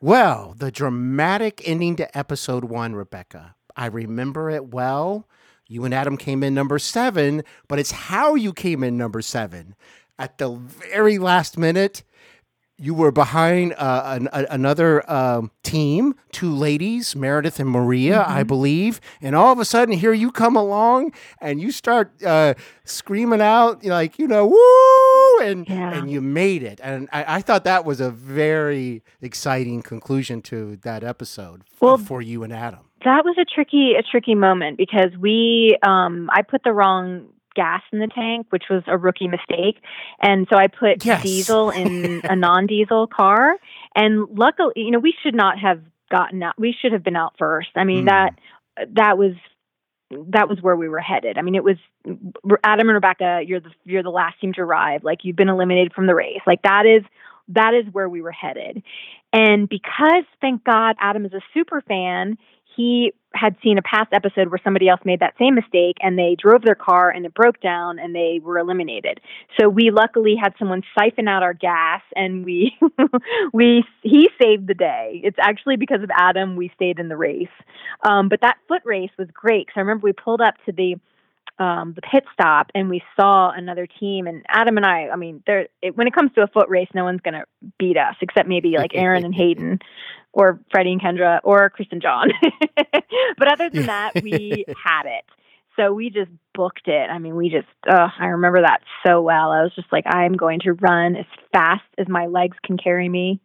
Well, the dramatic ending to episode one, Rebecca. I remember it well. You and Adam came in number seven, but it's how you came in number seven at the very last minute. You were behind uh, an, a, another um, team, two ladies, Meredith and Maria, I Mm-hmm. believe. And all of a sudden, here you come along and you start uh, screaming out, like, you know, woo! And, Yeah. and you made it. And I, I thought that was a very exciting conclusion to that episode Well- for you and Adam. that was a tricky a tricky moment because we um I put the wrong gas in the tank, which was a rookie mistake. And so I put Yes. diesel in a non-diesel car and luckily, you know, we should not have gotten out. We should have been out first. I mean, Mm. that that was that was where we were headed. I mean, it was Adam and Rebecca, you're the you're the last team to arrive. Like you've been eliminated from the race. Like that is that is where we were headed. And because thank God Adam is a super fan, he had seen a past episode where somebody else made that same mistake and they drove their car and it broke down and they were eliminated. So we luckily had someone siphon out our gas and we we he saved the day. It's actually because of Adam we stayed in the race. Um, but that foot race was great because I remember we pulled up to the um, the pit stop and we saw another team and Adam and I I mean there it, when it comes to a foot race no one's going to beat us except maybe like Aaron and Hayden or Freddy and Kendra or Kris and Jon. But other than that we had it. So we just booked it. I mean we just uh, I remember that so well. I was just like I'm going to run as fast as my legs can carry me.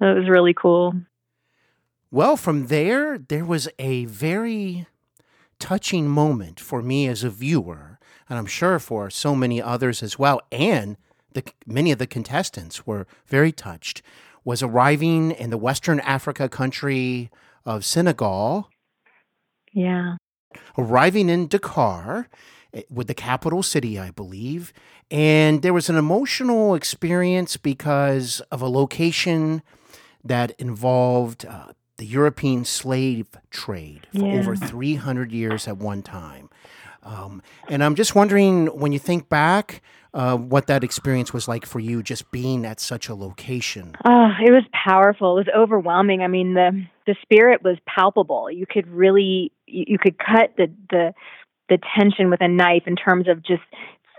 It was really cool. Well, from there, there was a very touching moment for me as a viewer, and I'm sure for so many others as well. And the, many of the contestants were very touched. Was arriving in the Western Africa country of Senegal, yeah arriving in Dakar, eh, with the capital city, I believe. And there was an emotional experience because of a location that involved uh, the European slave trade for Yeah. over 300 years at one time. Um, and I'm just wondering, when you think back, uh, what that experience was like for you, just being at such a location. Oh, it was powerful. It was overwhelming. I mean, the the spirit was palpable. You could really you, you could cut the the the tension with a knife in terms of just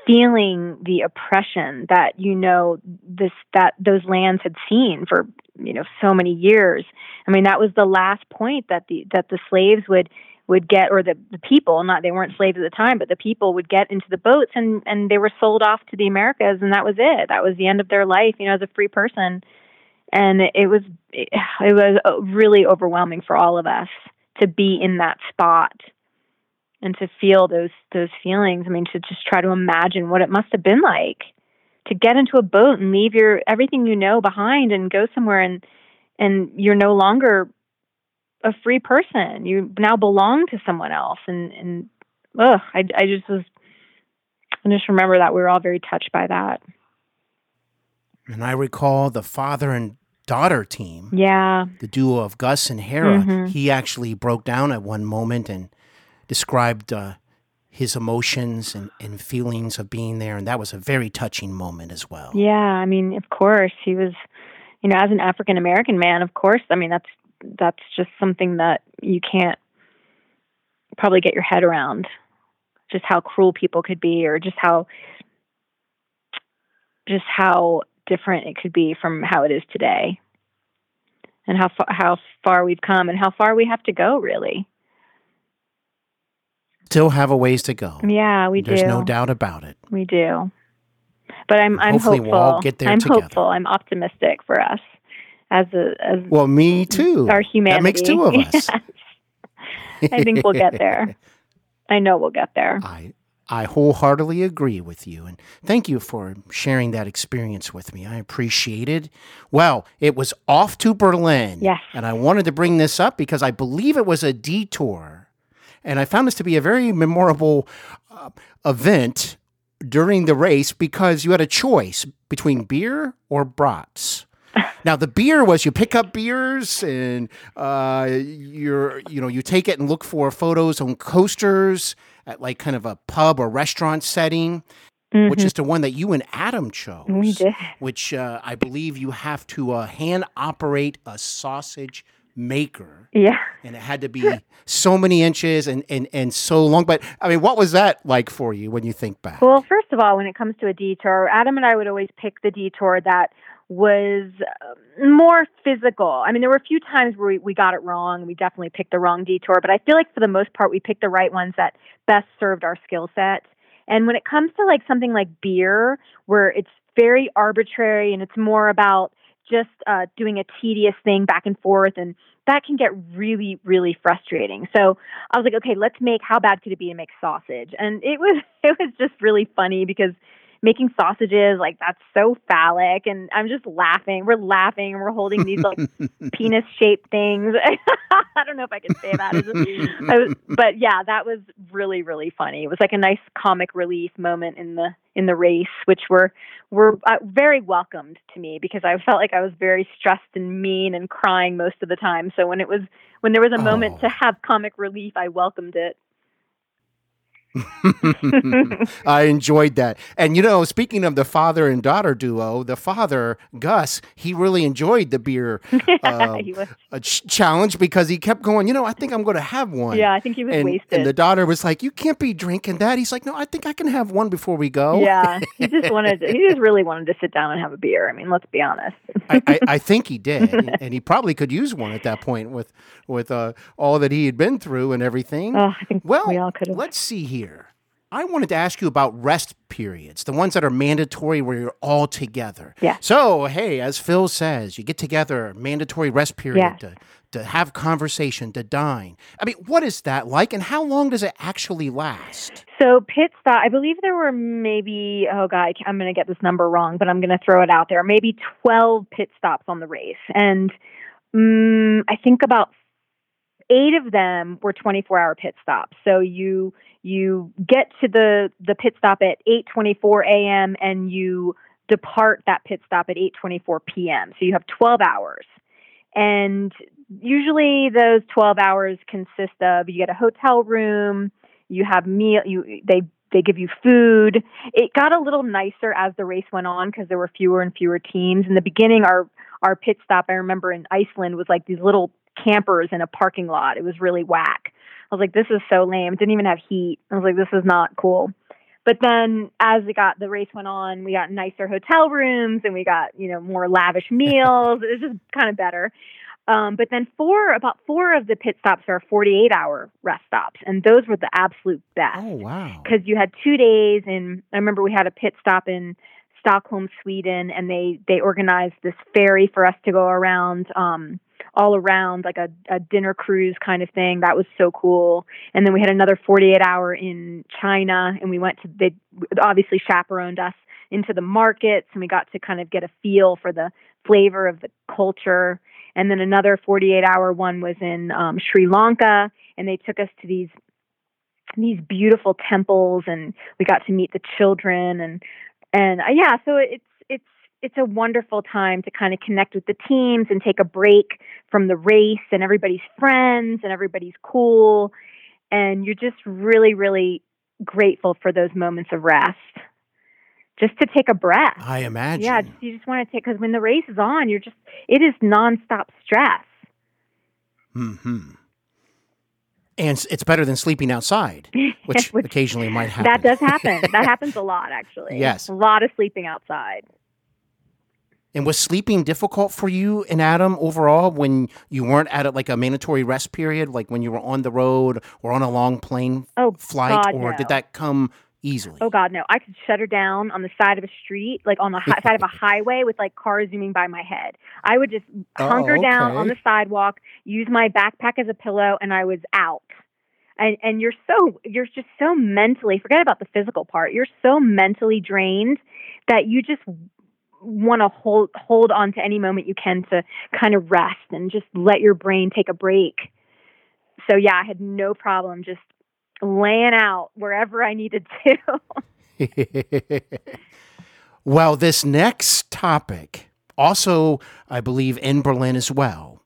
feeling the oppression that you know this that those lands had seen for you know so many years. I mean, that was the last point that the that the slaves would would get or the, the people not they weren't slaves at the time but the people would get into the boats and and they were sold off to the americas and that was it. That was the end of their life you know as a free person. And it was it, it was really overwhelming for all of us to be in that spot and to feel those those feelings. I mean to just try to imagine what it must have been like to get into a boat and leave your everything you know behind and go somewhere and and you're no longer a free person. You now belong to someone else, and and ugh, I I just was. I just remember that we were all very touched by that. And I recall the father and daughter team. Yeah, the duo of Gus and Hera, Mhm. he actually broke down at one moment and described uh, his emotions and, and feelings of being there. And that was a very touching moment as well. yeah. I mean, of course, he was. You know, as an African American man, of course. I mean, that's that's just something that you can't probably get your head around. Just how cruel people could be, or just how just how different it could be from how it is today, and how fa- how far we've come, and how far we have to go. Really, Still have a ways to go. yeah, we There's do. There's no doubt about it. We do. But I'm I'm Hopefully hopeful. we'll all get there I'm together. hopeful. I'm optimistic for us as a as Well, me too. our humanity. That makes two of us. I think we'll get there. I know we'll get there. I I wholeheartedly agree with you, and thank you for sharing that experience with me. I appreciate it. Well, it was off to Berlin. Yes. And I wanted to bring this up because I believe it was a detour, and I found this to be a very memorable uh, event during the race because you had a choice between beer or brats. Now the beer was you pick up beers and uh, you're you know you take it and look for photos on coasters at like kind of a pub or restaurant setting, which is the one that you and Adam chose. Mm-hmm. We did. Which uh, I believe you have to uh, hand operate a sausage maker, Yeah. and it had to be so many inches and, and and so long. But I mean, what was that like for you when you think back? Well, first of all, when it comes to a detour, Adam and I would always pick the detour that was um, more physical. I mean, there were a few times where we, we got it wrong. We definitely picked the wrong detour, but I feel like for the most part, we picked the right ones that best served our skill set. And when it comes to like something like beer, where it's very arbitrary and it's more about just uh, doing a tedious thing back and forth, and that can get really, really frustrating. So I was like, okay, let's make. How bad could it be to make sausage? And it was, it was just really funny because making sausages like that's so phallic and i'm just laughing. We're laughing and we're holding these like penis shaped things. I don't know if i can say that. Was, but yeah that was really really funny. It was like a nice comic relief moment in the in the race which were were uh, very welcomed to me because i felt like i was very stressed and mean and crying most of the time. So when it was when there was a moment oh. to have comic relief i welcomed it I enjoyed that. And you know, speaking of the father and daughter duo, the father, Gus, he really enjoyed the beer uh, ch- challenge because he kept going, you know, I think I'm going to have one. Yeah, I think he was and, wasted. And the daughter was like, you can't be drinking that. He's like, no, I think I can have one before we go. Yeah, he just wanted, to, he just really wanted to sit down and have a beer. I mean, let's be honest. I, I, I, think he did. and he probably could use one at that point with, with uh, all that he had been through and everything. Oh, I think well, we all could Let's see here. I wanted to ask you about rest periods, the ones that are mandatory where you're all together. Yeah. So, hey, as Phil says, you get together, mandatory rest period yeah. to, to have conversation, to dine. I mean, what is that like and how long does it actually last? So, pit stop, I believe there were maybe, oh God, I'm going to get this number wrong, but I'm going to throw it out there. Maybe 12 pit stops on the race. And um, I think about eight of them were 24 hour pit stops. So you you get to the the pit stop at 8:24 a.m. and you depart that pit stop at 8:24 p.m. So you have 12 hours. And usually those 12 hours consist of you get a hotel room, you have meal you they they give you food. It got a little nicer as the race went on because there were fewer and fewer teams. In the beginning our our pit stop I remember in Iceland was like these little campers in a parking lot. It was really whack. I was like, this is so lame. It didn't even have heat. I was like, this is not cool. But then as it got the race went on, we got nicer hotel rooms and we got, you know, more lavish meals. it was just kind of better. Um, but then four, about four of the pit stops are 48 hour rest stops. And those were the absolute best. Oh, wow. Because you had two days. And I remember we had a pit stop in Stockholm, Sweden, and they, they organized this ferry for us to go around, um, all around like a, a dinner cruise kind of thing. That was so cool. And then we had another 48 hour in China and we went to, they obviously chaperoned us into the markets and we got to kind of get a feel for the flavor of the culture. And then another 48 hour one was in um, Sri Lanka and they took us to these these beautiful temples and we got to meet the children and and uh, yeah so it's it's a wonderful time to kind of connect with the teams and take a break from the race and everybody's friends and everybody's cool. And you're just really really grateful for those moments of rest. Just to take a breath. I imagine. yeah you just want to take because when the race is on you're just it is nonstop stress. Hmm and it's better than sleeping outside which, which occasionally might happen that does happen. That happens a lot actually. Yes. A lot of sleeping outside and was sleeping difficult for you and Adam overall when you weren't at a, like a mandatory rest period, like when you were on the road or on a long plane oh, flight, God, or no. did that come easily? Oh God, no! I could shut her down on the side of a street, like on the hi- side of a highway, with like cars zooming by my head. I would just hunker oh, okay. down on the sidewalk, use my backpack as a pillow, and I was out. And and you're so you're just so mentally forget about the physical part. You're so mentally drained that you just want to hold hold on to any moment you can to kind of rest and just let your brain take a break. So yeah, I had no problem just laying out wherever I needed to. well, this next topic, also I believe in Berlin as well.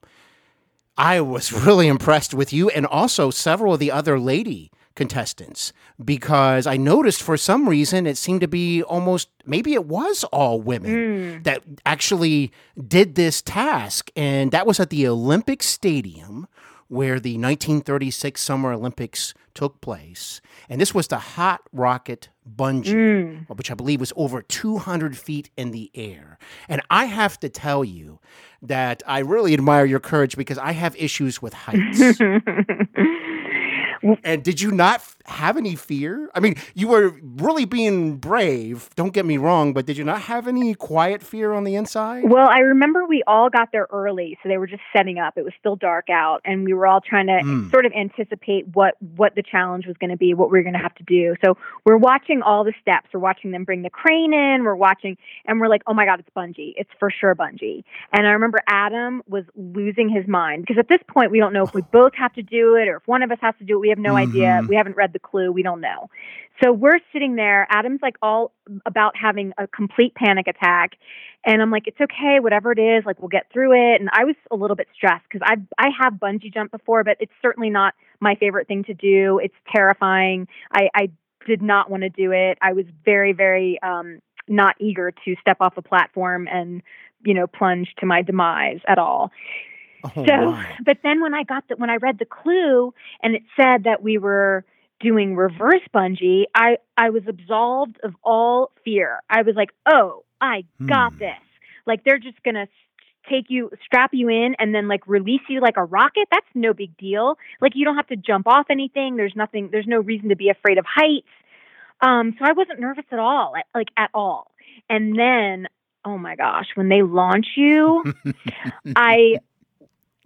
I was really impressed with you and also several of the other lady contestants because I noticed for some reason it seemed to be almost maybe it was all women mm. that actually did this task. And that was at the Olympic Stadium where the 1936 Summer Olympics took place. And this was the Hot Rocket Bungee, which I believe was over 200 feet in the air. And I have to tell you that I really admire your courage because I have issues with heights. and did you not have any fear? I mean, you were really being brave, don't get me wrong, but did you not have any quiet fear on the inside? Well, I remember we all got there early, so they were just setting up. It was still dark out, and we were all trying to Mm. sort of anticipate what what the challenge was going to be, what we were going to have to do. So we're watching all the steps. We're watching them bring the crane in. We're watching, and we're like, "Oh my god, it's bungee! It's for sure bungee!" And I remember Adam was losing his mind because at this point we don't know if we both have to do it or if one of us has to do it. We have no idea. Mhm. We haven't read the clue. We don't know. So we're sitting there. Adam's like all about having a complete panic attack. And I'm like, it's okay, whatever it is, like we'll get through it. And I was a little bit stressed because I I have bungee jumped before, but it's certainly not my favorite thing to do. It's terrifying. I, I did not want to do it. I was very, very um, not eager to step off a platform and you know plunge to my demise at all. Oh, So, my. but then when I got the when I read the clue and it said that we were doing reverse bungee, I I was absolved of all fear. I was like, "Oh, I got Hmm. this." Like they're just going to take you strap you in and then like release you like a rocket. That's no big deal. Like you don't have to jump off anything. There's nothing there's no reason to be afraid of heights. Um so I wasn't nervous at all, like at all. And then oh my gosh, when they launch you, I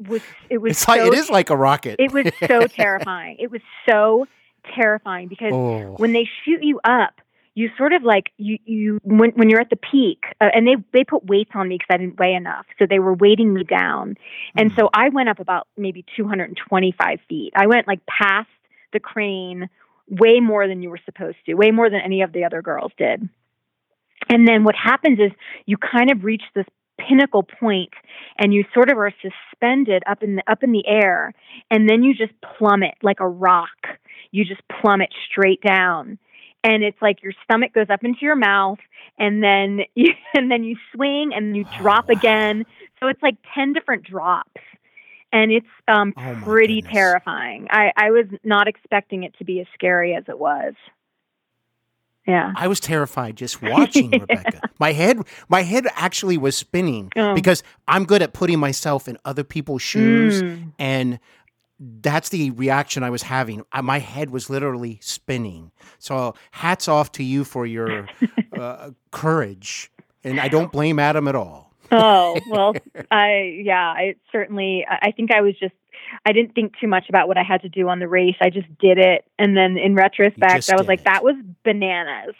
was it was It's like it is like a rocket. it was so terrifying. It was so terrifying because oh. when they shoot you up, you sort of like you you when when you're at the peak, uh, and they they put weights on me because I didn't weigh enough, so they were weighting me down, and Hmm. so I went up about maybe 225 feet. I went like past the crane way more than you were supposed to, way more than any of the other girls did. And then what happens is you kind of reach this pinnacle point and you sort of are suspended up in the up in the air and then you just plummet like a rock. You just plummet straight down. And it's like your stomach goes up into your mouth and then you, and then you swing and you drop again. So it's like 10 different drops. And it's um Oh, pretty goodness. terrifying. I I was not expecting it to be as scary as it was. Yeah. I was terrified just watching Rebecca. My head, my head actually was spinning Oh. because I'm good at putting myself in other people's shoes, Mm. and that's the reaction I was having. I, my head was literally spinning. So hats off to you for your uh, courage, and I don't blame Adam at all. oh well i yeah i certainly I think i was just i didn't think too much about what i had to do on the race. I just did it. And then in retrospect i was like it. that was bananas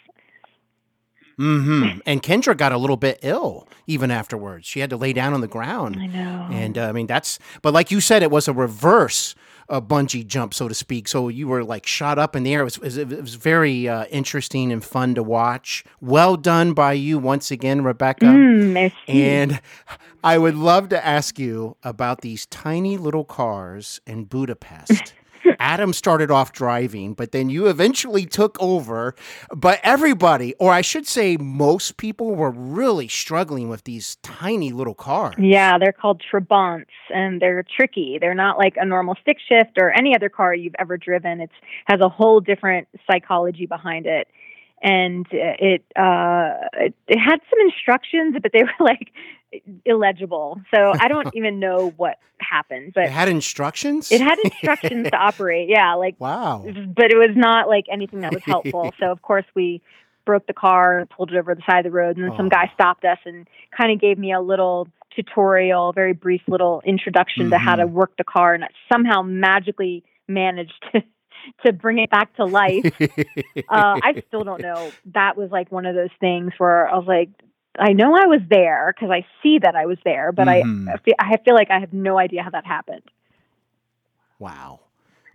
hmm And Kendra got a little bit ill even afterwards. She had to lay down on the ground. i know And uh, I mean, that's, but like you said, it was a reverse uh, bungee jump, so to speak. So you were like shot up in the air. It was, it was, very uh, interesting and fun to watch. Well done by you once again, Rebecca. Mm, merci. And I would love to ask you about these tiny little cars in Budapest. Adam started off driving, but then you eventually took over. But everybody, or I should say, most people were really struggling with these tiny little cars. yeah they're called trabants and they're tricky they're not like a normal stick shift or any other car you've ever driven It has a whole different psychology behind it and it uh it, it had some instructions but they were like illegible so i don't even know what happened but It had instructions? It had instructions to operate, yeah, like, Wow. but it was not like anything that was helpful. so of course we broke the car and pulled it over the side of the road, and then some Oh. guy stopped us and kind of gave me a little tutorial, very brief little introduction to how to work the car, and I somehow magically managed to to bring it back to life. uh, I still don't know. That was like one of those things where I was like. I know I was there because I see that I was there, but Mhm. I I feel, I feel like I have no idea how that happened. Wow.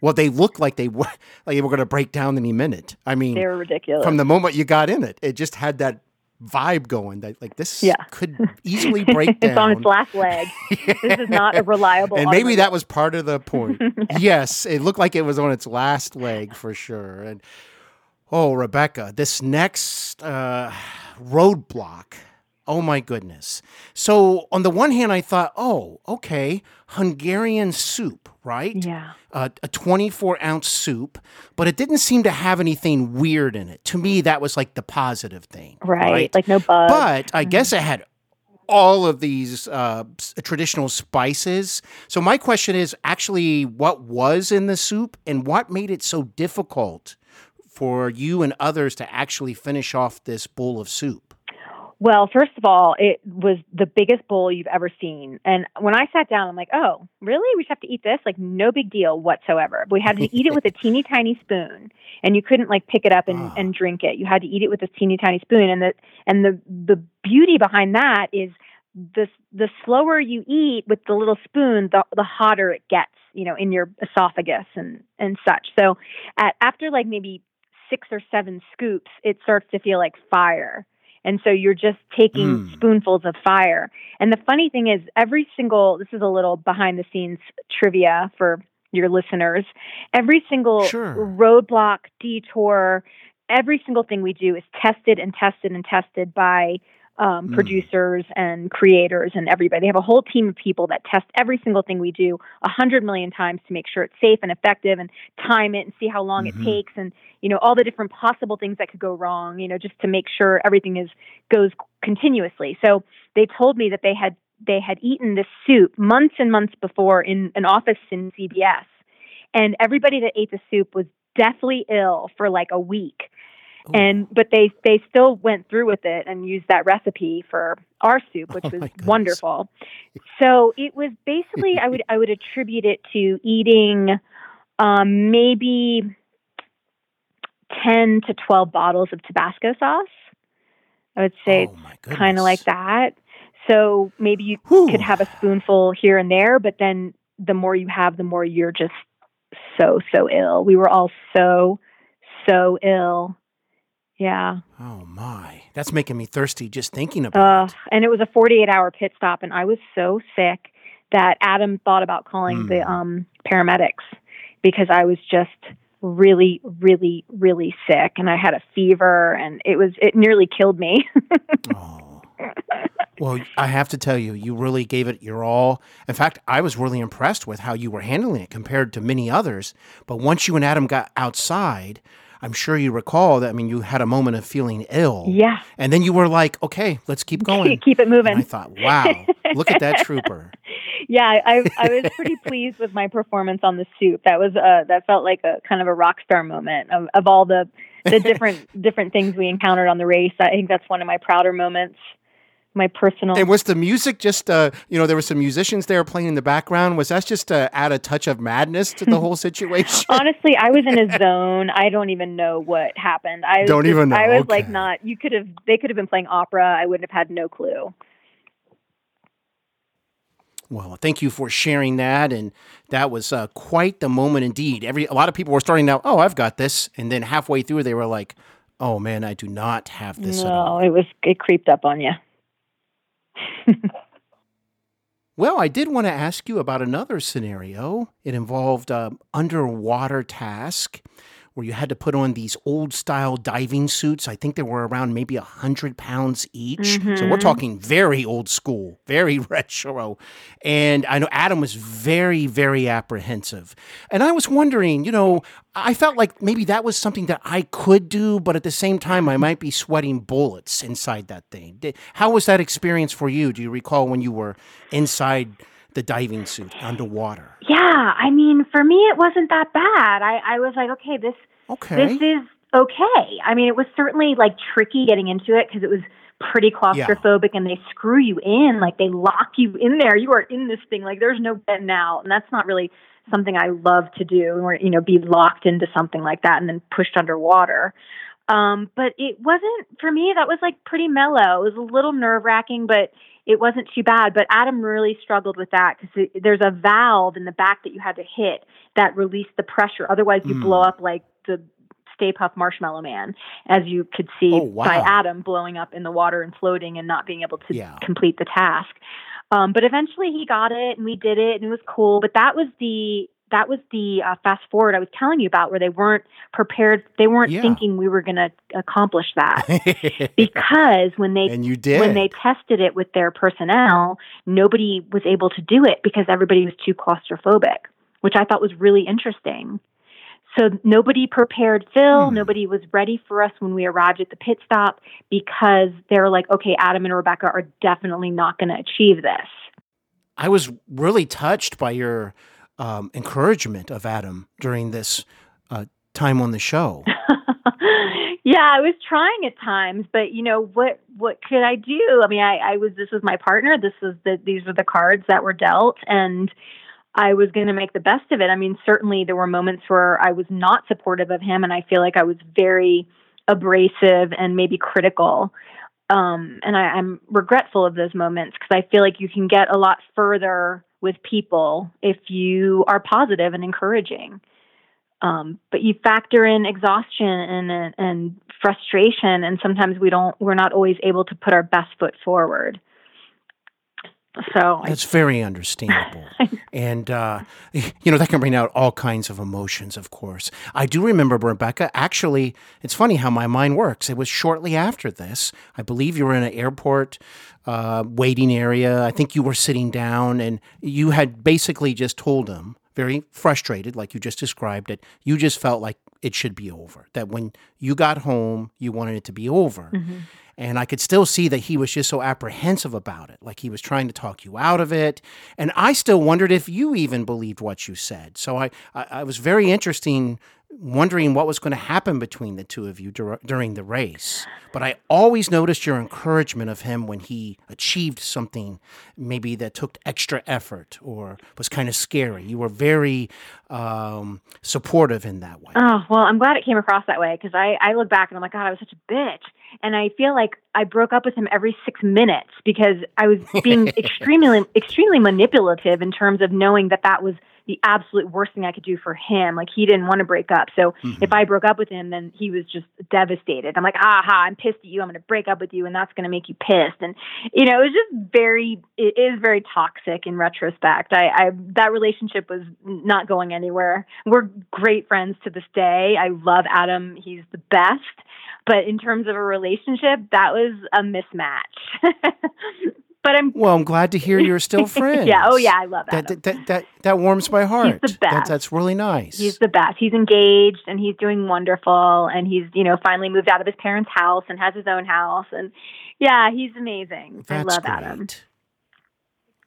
Well, they looked like they were like they were going to break down any minute. I mean, They were ridiculous. from the moment you got in it, it just had that vibe going that like this Yeah. could easily break down. it's on its last leg. This is not a reliable. and maybe that was part of the point. yes, it looked like it was on its last leg for sure. And oh, Rebecca, this next uh, roadblock. Oh my goodness. So on the one hand, I thought, oh, okay, Hungarian soup, right? Yeah. Uh, a 24 ounce soup, but it didn't seem to have anything weird in it. To me, that was like the positive thing. Right. Like no bugs. But I guess it had all of these uh, traditional spices. So my question is actually what was in the soup and what made it so difficult for you and others to actually finish off this bowl of soup? Well, first of all, it was the biggest bowl you've ever seen. And when I sat down, I'm like, oh, really? We should have to eat this? Like, no big deal whatsoever. But We had to eat it with a teeny tiny spoon, and you couldn't like pick it up and, and drink it. You had to eat it with a teeny tiny spoon. And the and the the beauty behind that is the the slower you eat with the little spoon, the the hotter it gets, you know, in your esophagus and and such. So, at after like maybe six or seven scoops, it starts to feel like fire. And so you're just taking Mm. spoonfuls of fire. And the funny thing is, every single this is a little behind the scenes trivia for your listeners. Every single Sure. roadblock, detour, every single thing we do is tested and tested and tested by um, Mm. producers and creators and everybody. They have a whole team of people that test every single thing we do a hundred million times to make sure it's safe and effective and time it and see how long Mhm. it takes and you know all the different possible things that could go wrong. You know, just to make sure everything is goes continuously. So they told me that they had they had eaten this soup months and months before in an office in CBS, and everybody that ate the soup was deathly ill for like a week Ooh. and but they they still went through with it and used that recipe for our soup which Oh, was wonderful. So it was basically i would i would attribute it to eating um maybe 10 to 12 bottles of tabasco sauce. I would say Oh, it's kind of like that. So maybe you Whew. could have a spoonful here and there but then the more you have the more you're just so so ill. We were all so so ill yeah Oh my, that's making me thirsty just thinking about uh, it. and it was a 48 hour pit stop and i was so sick that adam thought about calling Hmm. the um paramedics because i was just really really really sick and i had a fever and it was it nearly killed me Oh. Well, I have to tell you, you really gave it your all. In fact, I was really impressed with how you were handling it compared to many others. But once you and Adam got outside, I'm sure you recall that. I mean, you had a moment of feeling ill. yeah And then you were like, okay, let's keep going. keep it moving And I thought, wow, look at that trooper. yeah, I I was pretty pleased with my performance on the soup. That was uh that felt like a kind of a rock star moment of, of all the the different different things we encountered on the race. I think that's one of my prouder moments. My personal And was the music just, uh, you know, there were some musicians there playing in the background. Was that just to add a touch of madness to the whole situation? Honestly, I was in a zone. I don't even know what happened. I was Don't just- even know, I was like not. You could have. They could have been playing opera. I wouldn't have had no clue. Well, thank you for sharing that, and that was uh, quite the moment indeed. Every a lot of people were starting out, oh, I've got this, and then halfway through they were like, oh man, I do not have this at all. No, it was. It creeped up on you. Well, I did want to ask you about another scenario. It involved an underwater task where you had to put on these old style diving suits. I think they were around maybe a hundred pounds each. So we're Mhm. talking very old school, very retro. And I know Adam was very, very apprehensive. And I was wondering, you know, I felt like maybe that was something that I could do, but at the same time, I might be sweating bullets inside that thing. How was that experience for you? Do you recall when you were inside the diving suit underwater? Yeah, I mean, for me, it wasn't that bad. I, I was like, okay, this Okay. this is okay. I mean, it was certainly like tricky getting into it because it was pretty claustrophobic and they screw you in, like they lock you in there. You are in this thing, like there's no getting out, and that's not really something I love to do, or you know, be locked into something like that and then pushed underwater. Um, but it wasn't for me. That was like pretty mellow. It was a little nerve wracking, but it wasn't too bad. But Adam really struggled with that because there's a valve in the back that you had to hit that released the pressure. Otherwise, you Mm. blow up like the Stay Puft Marshmallow Man, as you could see Oh, wow. by Adam blowing up in the water and floating and not being able to Yeah. complete the task. Um, but eventually he got it and we did it and it was cool. But that was the that was the uh, fast forward I was telling you about, where they weren't prepared. They weren't Yeah. thinking we were going to accomplish that because when they and you did. when they tested it with their personnel, nobody was able to do it because everybody was too claustrophobic, which I thought was really interesting. So nobody prepared Phil, Hmm. nobody was ready for us when we arrived at the pit stop because they were like, okay, Adam and Rebecca are definitely not going to achieve this. I was really touched by your um, encouragement of Adam during this uh, time on the show. yeah, I was trying at times, but you know what? What could I do? I mean, I, I was this was my partner. This was the these were the cards that were dealt, and I was going to make the best of it. I mean, certainly there were moments where I was not supportive of him, and I feel like I was very abrasive and maybe critical. Um, and I, I'm regretful of those moments because I feel like you can get a lot further with people if you are positive and encouraging. Um, but you factor in exhaustion and and frustration, and sometimes we don't. We're not always able to put our best foot forward. So I very understandable. and, uh, you know, that can bring out all kinds of emotions, of course. I do remember, Rebecca, actually, it's funny how my mind works. It was shortly after this. I believe you were in an airport uh, waiting area. I think you were sitting down and you had basically just told him, very frustrated, like you just described it, you just felt like it should be over. That when you got home, you wanted it to be over. And I could still see that he was just so apprehensive about it, like he was trying to talk you out of it. And I still wondered if you even believed what you said. So I, I, I was very interesting, wondering what was going to happen between the two of you dur- during the race. But I always noticed your encouragement of him when he achieved something, maybe that took extra effort or was kind of scary. You were very um, supportive in that way. Oh, well, I'm glad it came across that way because I, I look back and I'm like, God, I was such a bitch. And I feel like I broke up with him every six minutes because I was being extremely, extremely manipulative in terms of knowing that that was the absolute worst thing I could do for him. Like he didn't want to break up. So mm-hmm. if I broke up with him, then he was just devastated. I'm like, aha, I'm pissed at you. I'm going to break up with you. And that's going to make you pissed. And, you know, it was just very, it is very toxic in retrospect. I, I, that relationship was not going anywhere. We're great friends to this day. I love Adam. He's the best. But in terms of a relationship, that was a mismatch. but I'm Well, I'm glad to hear you're still friends. yeah, oh yeah, I love That, Adam. that, that, that, that warms my heart. He's the That, best. that's really nice. He's the best. He's engaged and he's doing wonderful and he's, you know, finally moved out of his parents' house and has his own house and yeah, he's amazing. I That's love Adam.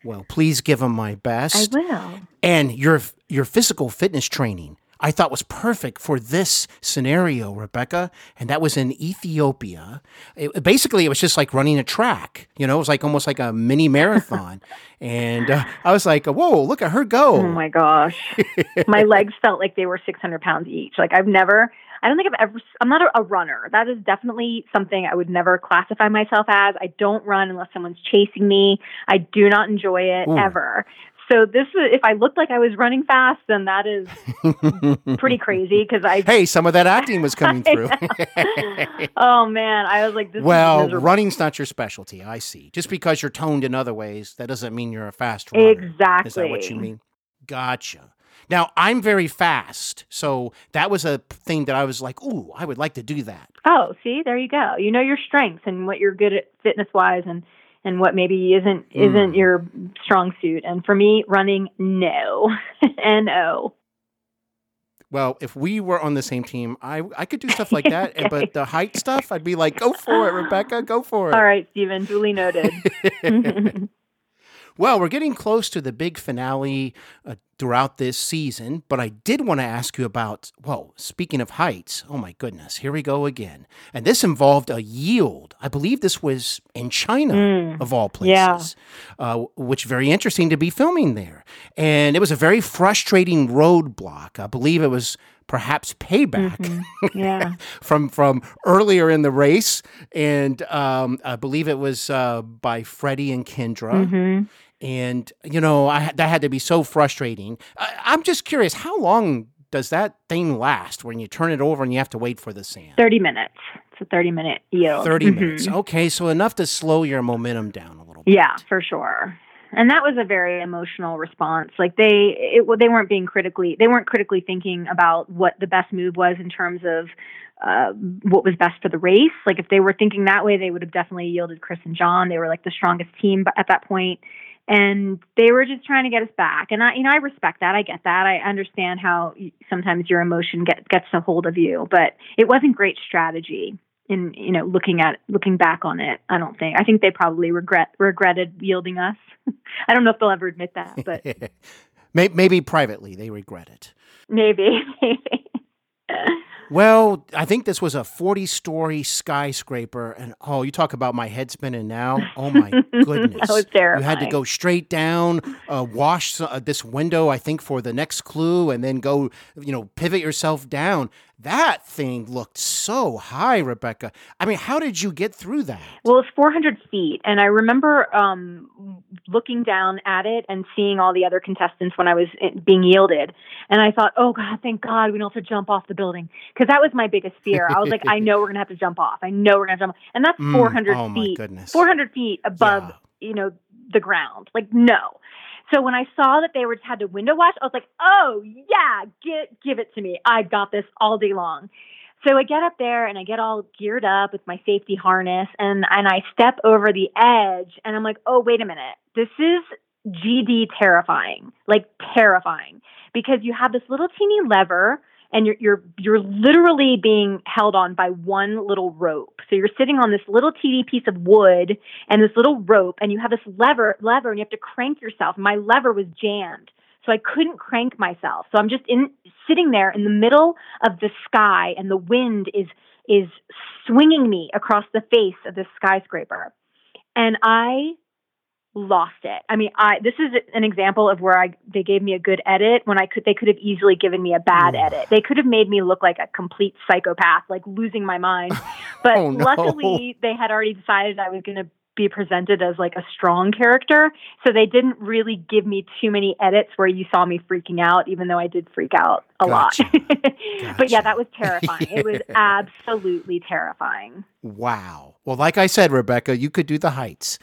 Well, please give him my best. I will. And your your physical fitness training, I thought was perfect for this scenario, Rebecca. And that was in Ethiopia. It, basically, it was just like running a track. You know, it was like almost like a mini marathon. and uh, I was like, "Whoa, look at her go!" Oh my gosh. my legs felt like they were 600 pounds each. Like I've never, I don't think I've ever, I'm not a, a runner. That is definitely something I would never classify myself as. I don't run unless someone's chasing me. I do not enjoy it Ooh. ever. So this is, if I looked like I was running fast, then that is pretty crazy because I, hey, some of that acting was coming through. oh man, I was like, this well, running's not your specialty. I see. Just because you're toned in other ways, that doesn't mean you're a fast runner. Exactly. Is that what you mean? Gotcha. Now, I'm very fast. So that was a thing that I was like, ooh, I would like to do that. Oh, see, there you go. You know your strengths and what you're good at fitness wise and and what maybe isn't isn't Mm. your strong suit. And for me, running, no. N O. Well, if we were on the same team, I, I could do stuff like that. and But the height stuff, I'd be like, go for it, Rebecca, go for it. All right, Steven, duly noted. Well, we're getting close to the big finale uh, throughout this season, but I did want to ask you about, well, speaking of heights, oh my goodness, here we go again. And this involved a yield. I believe this was in China, of all places, Mm. yeah. uh, which very interesting to be filming there. And it was a very frustrating roadblock. I believe it was perhaps payback Mm-hmm. yeah. from from earlier in the race, and um, I believe it was uh, by Freddy and Kendra. Mm-hmm. And you know, I that had to be so frustrating. I, I'm just curious, how long does that thing last when you turn it over and you have to wait for the sand? 30 minutes. It's a 30 minute yield. 30 Mhm. minutes. Okay, so enough to slow your momentum down a little bit. Yeah, for sure. and that was a very emotional response. Like they, it, they weren't being critically, they weren't critically thinking about what the best move was in terms of uh, what was best for the race. Like if they were thinking that way, they would have definitely yielded Kris and Jon. They were like the strongest team at that point, and they were just trying to get us back. And I, you know, I respect that. I get that. I understand how sometimes your emotion get, gets a hold of you, but it wasn't great strategy in you know looking at looking back on it i don't think i think they probably regret regretted yielding us i don't know if they'll ever admit that but maybe privately they regret it maybe well, I think this was a 40 story skyscraper. And oh, you talk about my head spinning now. Oh my goodness. that was terrifying. You had to go straight down, uh, wash uh, this window, I think, for the next clue, and then go, you know, pivot yourself down. That thing looked so high, Rebecca. I mean, how did you get through that? Well, it's 400 feet. And I remember um, looking down at it and seeing all the other contestants when I was eh, being yielded. And I thought, oh, God, thank God we don't have to jump off the building. Because that was my biggest fear. I was like, I know we're going to have to jump off. I know we're going to jump off. And that's 400 mm, oh feet. goodness. 400 feet above, yeah. you know, the ground. Like, no. So when I saw that they were had to window wash, I was like, "Oh yeah, get give it to me. I got this all day long." So I get up there and I get all geared up with my safety harness and and I step over the edge and I'm like, "Oh, wait a minute. This is GD terrifying. Like terrifying because you have this little teeny lever and you're you're you're literally being held on by one little rope. So you're sitting on this little teeny piece of wood and this little rope, and you have this lever lever, and you have to crank yourself. My lever was jammed, so I couldn't crank myself. So I'm just in sitting there in the middle of the sky, and the wind is is swinging me across the face of this skyscraper, and I lost it. I mean, I this is an example of where I they gave me a good edit when I could they could have easily given me a bad mm. edit. They could have made me look like a complete psychopath, like losing my mind. But oh, no. luckily they had already decided I was going to be presented as like a strong character, so they didn't really give me too many edits where you saw me freaking out even though I did freak out a gotcha. lot. gotcha. But yeah, that was terrifying. It was absolutely terrifying. Wow. Well, like I said, Rebecca, you could do the heights.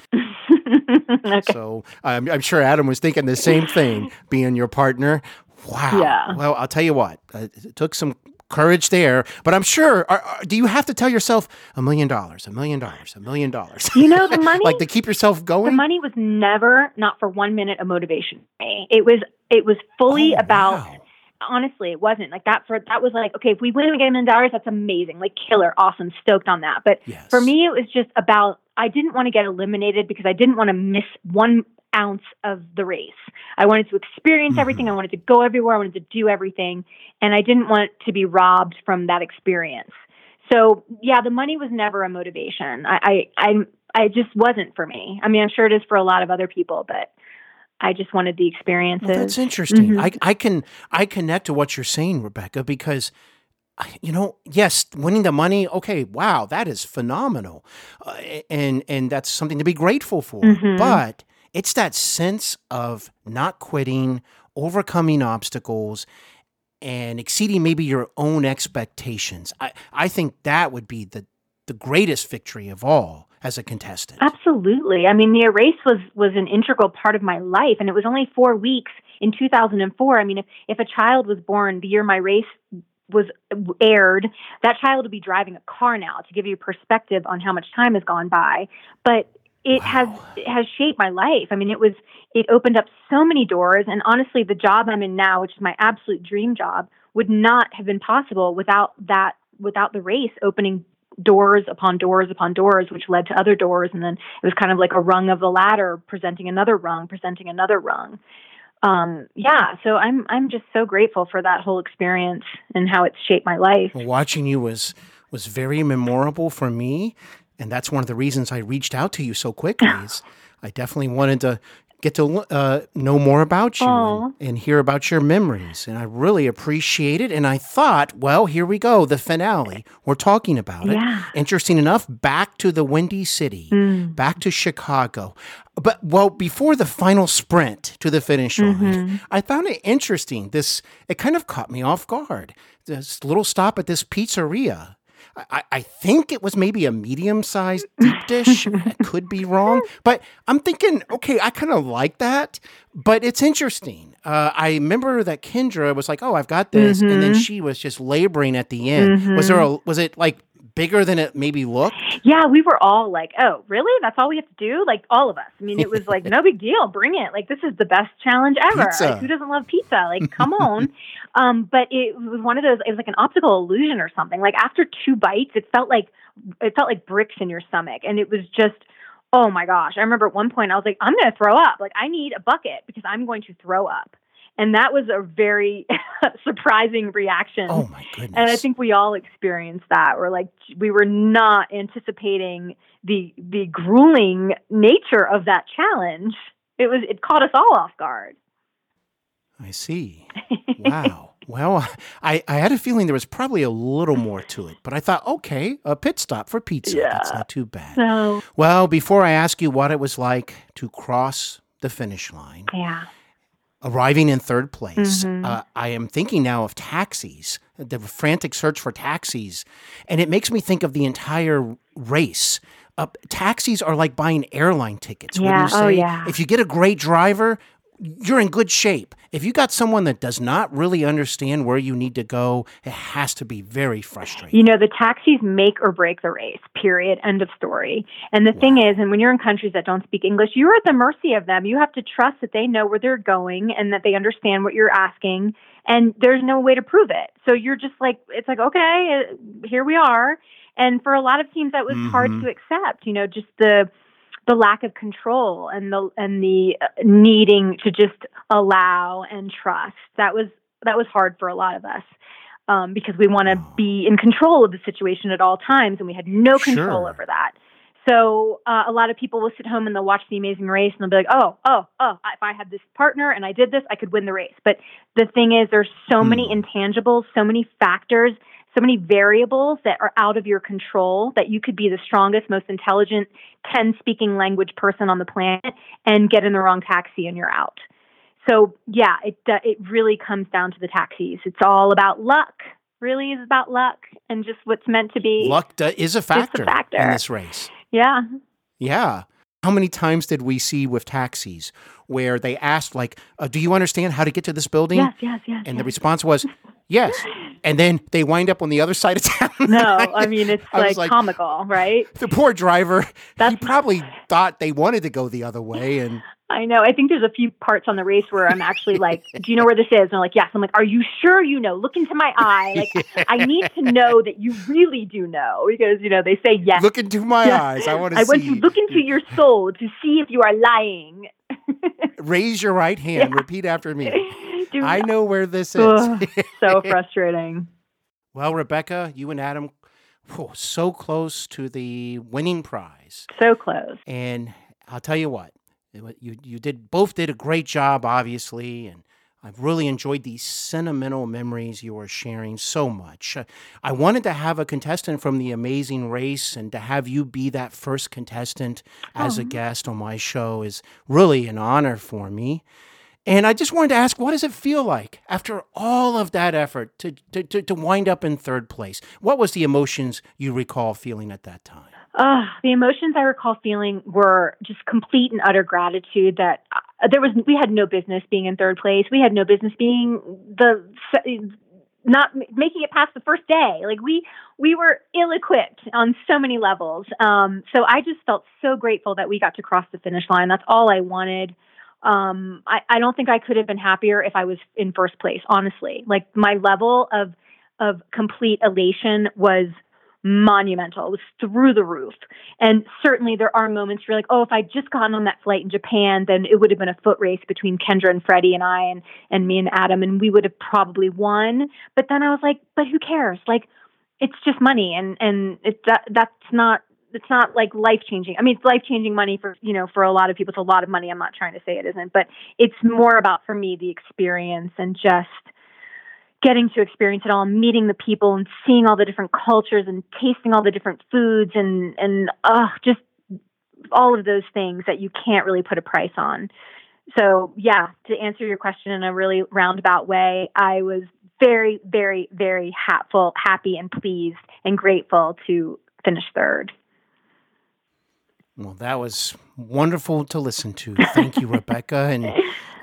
okay. So I'm, I'm, sure Adam was thinking the same thing, being your partner. Wow. Yeah. Well, I'll tell you what, uh, it took some courage there, but I'm sure. Are, are, do you have to tell yourself a million dollars, a million dollars, a million dollars? You know, the money, like to keep yourself going. The money was never, not for one minute, a motivation. It was, it was fully oh, about. Wow. Honestly, it wasn't like that. For that was like, okay, if we win and get a million dollars, that's amazing, like killer, awesome, stoked on that. But yes. for me, it was just about I didn't want to get eliminated because I didn't want to miss one ounce of the race. I wanted to experience Mm-hmm. everything. I wanted to go everywhere. I wanted to do everything. And I didn't want to be robbed from that experience. So yeah, the money was never a motivation. I, I, I, I just wasn't for me. I mean, I'm sure it is for a lot of other people, but I just wanted the experiences. Well, that's interesting. Mhm. I, I can I connect to what you're saying, Rebecca, because you know, yes, winning the money, okay, wow, that is phenomenal, uh, and and that's something to be grateful for. Mhm. But it's that sense of not quitting, overcoming obstacles, and exceeding maybe your own expectations. I I think that would be the the greatest victory of all as a contestant. Absolutely. I mean, the erase was was an integral part of my life, and it was only four weeks in 2004. I mean, if if a child was born the year my race was aired, that child would be driving a car now. To give you perspective on how much time has gone by, but it has it has shaped my life. I mean, it was it opened up so many doors, and honestly, the job I'm in now, which is my absolute dream job, would not have been possible without that without the race opening doors upon doors upon doors, which led to other doors. And then it was kind of like a rung of the ladder, presenting another rung, presenting another rung. Um, yeah, so I'm I'm just so grateful for that whole experience and how it's shaped my life. Well, watching you was was very memorable for me, and that's one of the reasons I reached out to you so quickly. I definitely wanted to get to uh, know more about you and, and hear about your memories, and I really appreciate it. And I thought, well, here we go, the finale. We're talking about it. Yeah. Interesting enough, back to the Windy City, Mm. back to Chicago. But well, before the final sprint to the finish line, Mm-hmm. I found it interesting. This it kind of caught me off guard. This little stop at this pizzeria. I, I think it was maybe a medium sized deep dish. I could be wrong, but I'm thinking, okay, I kind of like that. But it's interesting. Uh, I remember that Kendra was like, "Oh, I've got this," and then Mhm. she was just laboring at the end. Was there a? Was it like bigger than it maybe looked? Yeah, we were all like, "Oh, really? That's all we have to do?" Like all of us. I mean, it was like no big deal. Bring it. Like this is the best challenge ever. Like, who doesn't love pizza? Like come on. Um, but it was one of those. It was like an optical illusion or something. Like after two bites, it felt like it felt like bricks in your stomach, and it was just. Oh my gosh. I remember at one point I was like, I'm going to throw up. Like, I need a bucket because I'm going to throw up. And that was a very surprising reaction. Oh my goodness! And I think we all experienced that. We're like we were not anticipating the the grueling nature of that challenge. It was it caught us all off guard. I see. Wow. Well, I, I had a feeling there was probably a little more to it, but I thought, okay, a pit stop for pizza. Yeah. That's not too bad. So Well, before I ask you what it was like to cross the finish line, yeah. Arriving in third place, Mhm. uh, I am thinking now of taxis, the frantic search for taxis, and it makes me think of the entire race. Uh, taxis are like buying airline tickets. Yeah, oh, yeah. If you get a great driver, you're in good shape. If you got someone that does not really understand where you need to go, it has to be very frustrating. You know, the taxis make or break the race, period. End of story. And the thing is, and when you're in countries that don't speak English, you're at the mercy of them. You have to trust that they know where they're going and that they understand what you're asking. And there's no way to prove it. So you're just like, it's like, okay, uh, here we are. And for a lot of teams, that was hard Mhm. to accept, you know, just the, the lack of control and the and the uh, needing to just allow and trust that was that was hard for a lot of us um, because we want to be in control of the situation at all times, and we had no control Sure. over that. So uh, a lot of people will sit home and they'll watch The Amazing Race and they'll be like, "Oh, oh, oh! If I had this partner and I did this, I could win the race." But the thing is, there's so many Hmm. intangibles, so many factors, so many variables that are out of your control that you could be the strongest, most intelligent, 10 speaking language person on the planet and get in the wrong taxi and you're out. So yeah, it uh, it really comes down to the taxis. It's all about luck. Really is about luck and just what's meant to be. Luck is a factor, in factor. this race. Yeah. Yeah. How many times did we see with taxis where they asked, like, uh, do you understand how to get to this building? Yes, yes, yes. And the response was, yes. And then they wind up on the other side of town. No, I mean it's I like, like- comical, right? the poor driver, he That's- probably thought they wanted to go the other way. And I know. I think there's a few parts on the race where I'm actually like, "Do you know where this is?" And they're like, "Yes." I'm like, "Are you sure you know? Look into my eye. Like, I need to know that you really do know because you know they say yes. look into my Yeah. eyes. I want to I see. want to look into your soul to see if you are lying. Raise your right hand. Yeah. Repeat after me. Do I know where this is. Ugh, so frustrating. well, Rebecca, you and Adam, whew, so close to the winning prize. So close. And I'll tell you what, you you did both did a great job, obviously, and I've really enjoyed these sentimental memories you are sharing so much. Uh, I wanted to have a contestant from the Amazing Race, and to have you be that first contestant as a Oh. guest on my show is really an honor for me. And I just wanted to ask, what does it feel like after all of that effort to, to, to, to wind up in third place? What was the emotions you recall feeling at that time? Uh, the emotions I recall feeling were just complete and utter gratitude that uh, there was we had no business being in third place. We had no business being the not making it past the first day. Like we we were ill equipped on so many levels. Um, so I just felt so grateful that we got to cross the finish line. That's all I wanted. Um, I, I don't think I could have been happier if I was in first place. Honestly, like my level of of complete elation was monumental. It was through the roof. And certainly there are moments where you're like, oh, if I'd just gotten on that flight in Japan, then it would have been a foot race between Kendra and Freddy and I and, and me and Adam, and we would have probably won. But then I was like, but who cares? Like, it's just money, and and it's that that's not it's not like life changing. I mean, it's life changing money for you know for a lot of people. It's a lot of money. I'm not trying to say it isn't, but it's more about for me the experience and just getting to experience it all, meeting the people and seeing all the different cultures and tasting all the different foods and and uh, just all of those things that you can't really put a price on. So yeah, to answer your question in a really roundabout way, I was very, very, very hatful, happy and pleased and grateful to finish third. Well, that was wonderful to listen to. Thank you, Rebecca. And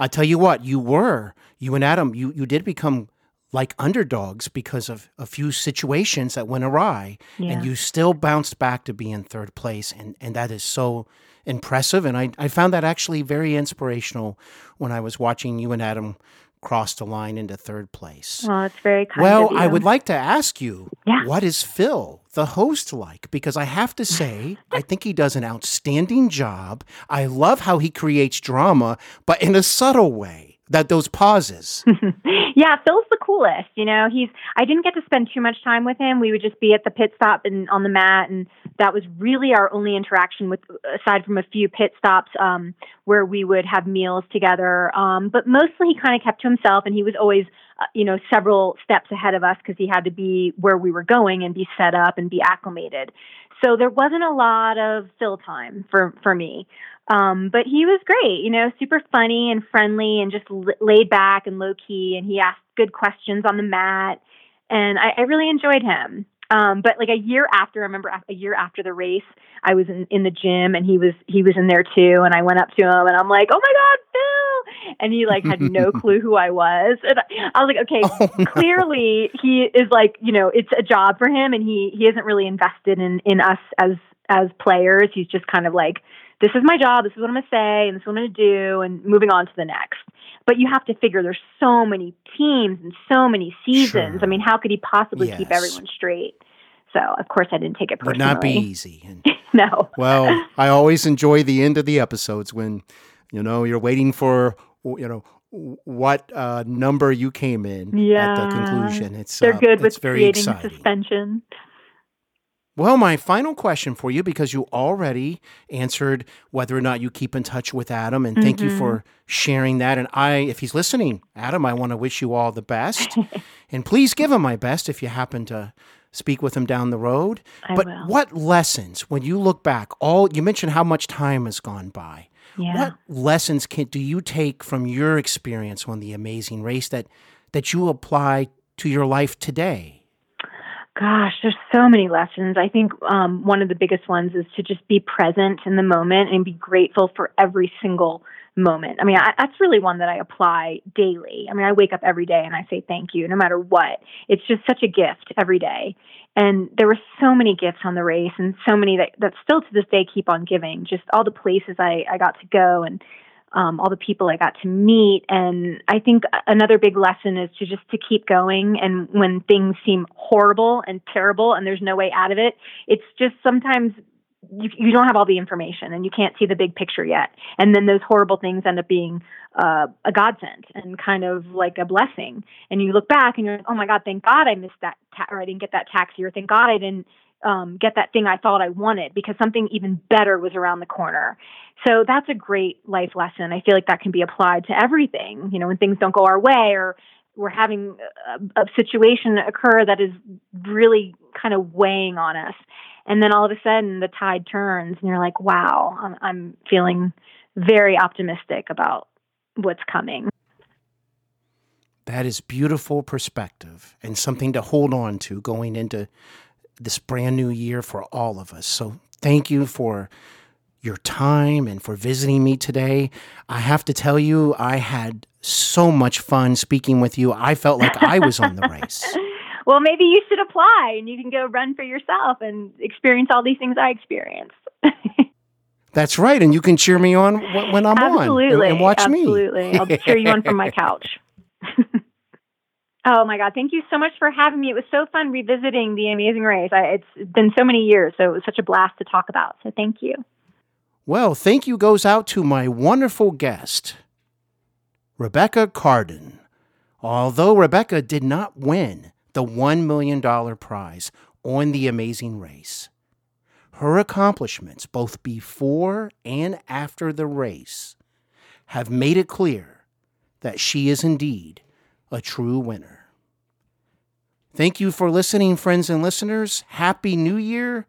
I tell you what, you were, you and Adam, you, you did become like underdogs because of a few situations that went awry. Yeah. And you still bounced back to be in third place. And, and that is so impressive. And I, I found that actually very inspirational when I was watching you and Adam cross the line into third place. Well, it's very kind Well, of you. I would like to ask you, Yeah. what is Phil, the host, like? Because I have to say, I think he does an outstanding job. I love how he creates drama, but in a subtle way. That those pauses. yeah, Phil's the coolest. You know, he's. I didn't get to spend too much time with him. We would just be at the pit stop and on the mat, and that was really our only interaction with, aside from a few pit stops um, where we would have meals together. Um, but mostly, he kind of kept to himself, and he was always, uh, you know, several steps ahead of us because he had to be where we were going and be set up and be acclimated. So there wasn't a lot of Phil time for for me. Um, but he was great, you know, super funny and friendly and just l- laid back and low key. And he asked good questions on the mat. And I, I really enjoyed him. Um, but like a year after, I remember a year after the race, I was in, in the gym and he was, he was in there too. And I went up to him and I'm like, Oh my God, Phil. And he like had no clue who I was. And I, I was like, okay, Oh, no. clearly he is like, you know, it's a job for him and he, he isn't really invested in, in us as, as players. He's just kind of like, this is my job, this is what I'm going to say, and this is what I'm going to do, and moving on to the next. But you have to figure there's so many teams and so many seasons. Sure. I mean, how could he possibly keep everyone straight? So, of course, I didn't take it personally. Would not be easy. And, no. well, I always enjoy the end of the episodes when, you know, you're waiting for, you know, what uh, number you came in at the conclusion. It's They're uh, good it's with very creating exciting. suspension. Well, my final question for you, because you already answered whether or not you keep in touch with Adam, and thank you for Mm-hmm. sharing that. And I, if he's listening, Adam, I want to wish you all the best, and please give him my best if you happen to speak with him down the road. I but will. what lessons, when you look back, all you mentioned how much time has gone by. Yeah. What lessons can do you take from your experience on the Amazing Race that that you apply to your life today? Gosh, there's so many lessons. I think um, one of the biggest ones is to just be present in the moment and be grateful for every single moment. I mean, I, that's really one that I apply daily. I mean, I wake up every day and I say thank you, no matter what. It's just such a gift every day. And there were so many gifts on the race, and so many that that still to this day keep on giving. Just all the places I I got to go and um, all the people I got to meet. And I think another big lesson is to just to keep going. And when things seem horrible and terrible and there's no way out of it, it's just sometimes you, you don't have all the information and you can't see the big picture yet. And then those horrible things end up being uh, a godsend and kind of like a blessing. And you look back and you're like, oh my God, thank God I missed that, ta- or I didn't get that taxi, or thank God I didn't um, get that thing I thought I wanted because something even better was around the corner. So that's a great life lesson. I feel like that can be applied to everything. You know, when things don't go our way or we're having a, a situation occur that is really kind of weighing on us. And then all of a sudden the tide turns and you're like, wow, I'm, I'm feeling very optimistic about what's coming. That is beautiful perspective and something to hold on to going into this brand new year for all of us. So thank you for your time and for visiting me today. I have to tell you, I had so much fun speaking with you. I felt like I was on the race. Well, maybe you should apply and you can go run for yourself and experience all these things I experienced. That's right. And you can cheer me on when I'm absolutely, on and, and watch absolutely. me. I'll cheer you on from my couch. Oh my God! Thank you so much for having me. It was so fun revisiting the Amazing Race. I, it's been so many years, so it was such a blast to talk about. So thank you. Well, thank you goes out to my wonderful guest, Rebecca Cardon. Although Rebecca did not win the $1 million prize on the amazing race, her accomplishments, both before and after the race, have made it clear that she is indeed a true winner. Thank you for listening, friends and listeners. Happy New Year.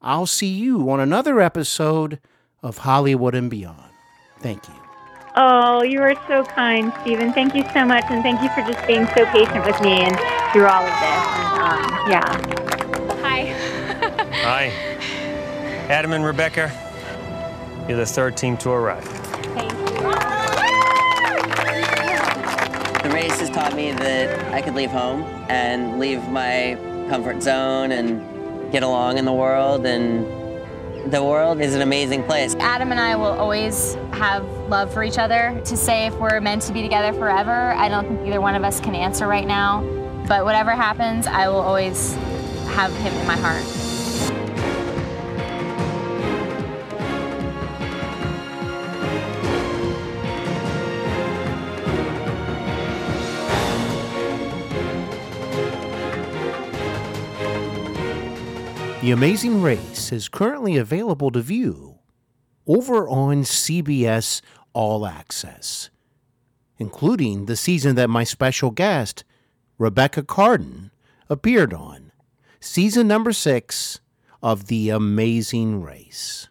I'll see you on another episode of Hollywood and Beyond. Thank you. Oh, you are so kind, Steven. Thank you so much, and thank you for just being so patient with me and through all of this. And, um, yeah. Hi. Hi. Adam and Rebecca, you're the third team to arrive. Thank you. The race has taught me that I could leave home and leave my comfort zone and get along in the world and the world is an amazing place. Adam and I will always have love for each other. To say if we're meant to be together forever, I don't think either one of us can answer right now. But whatever happens, I will always have him in my heart. The Amazing Race is currently available to view over on CBS All Access, including the season that my special guest, Rebecca Cardon, appeared on, season number six of The Amazing Race.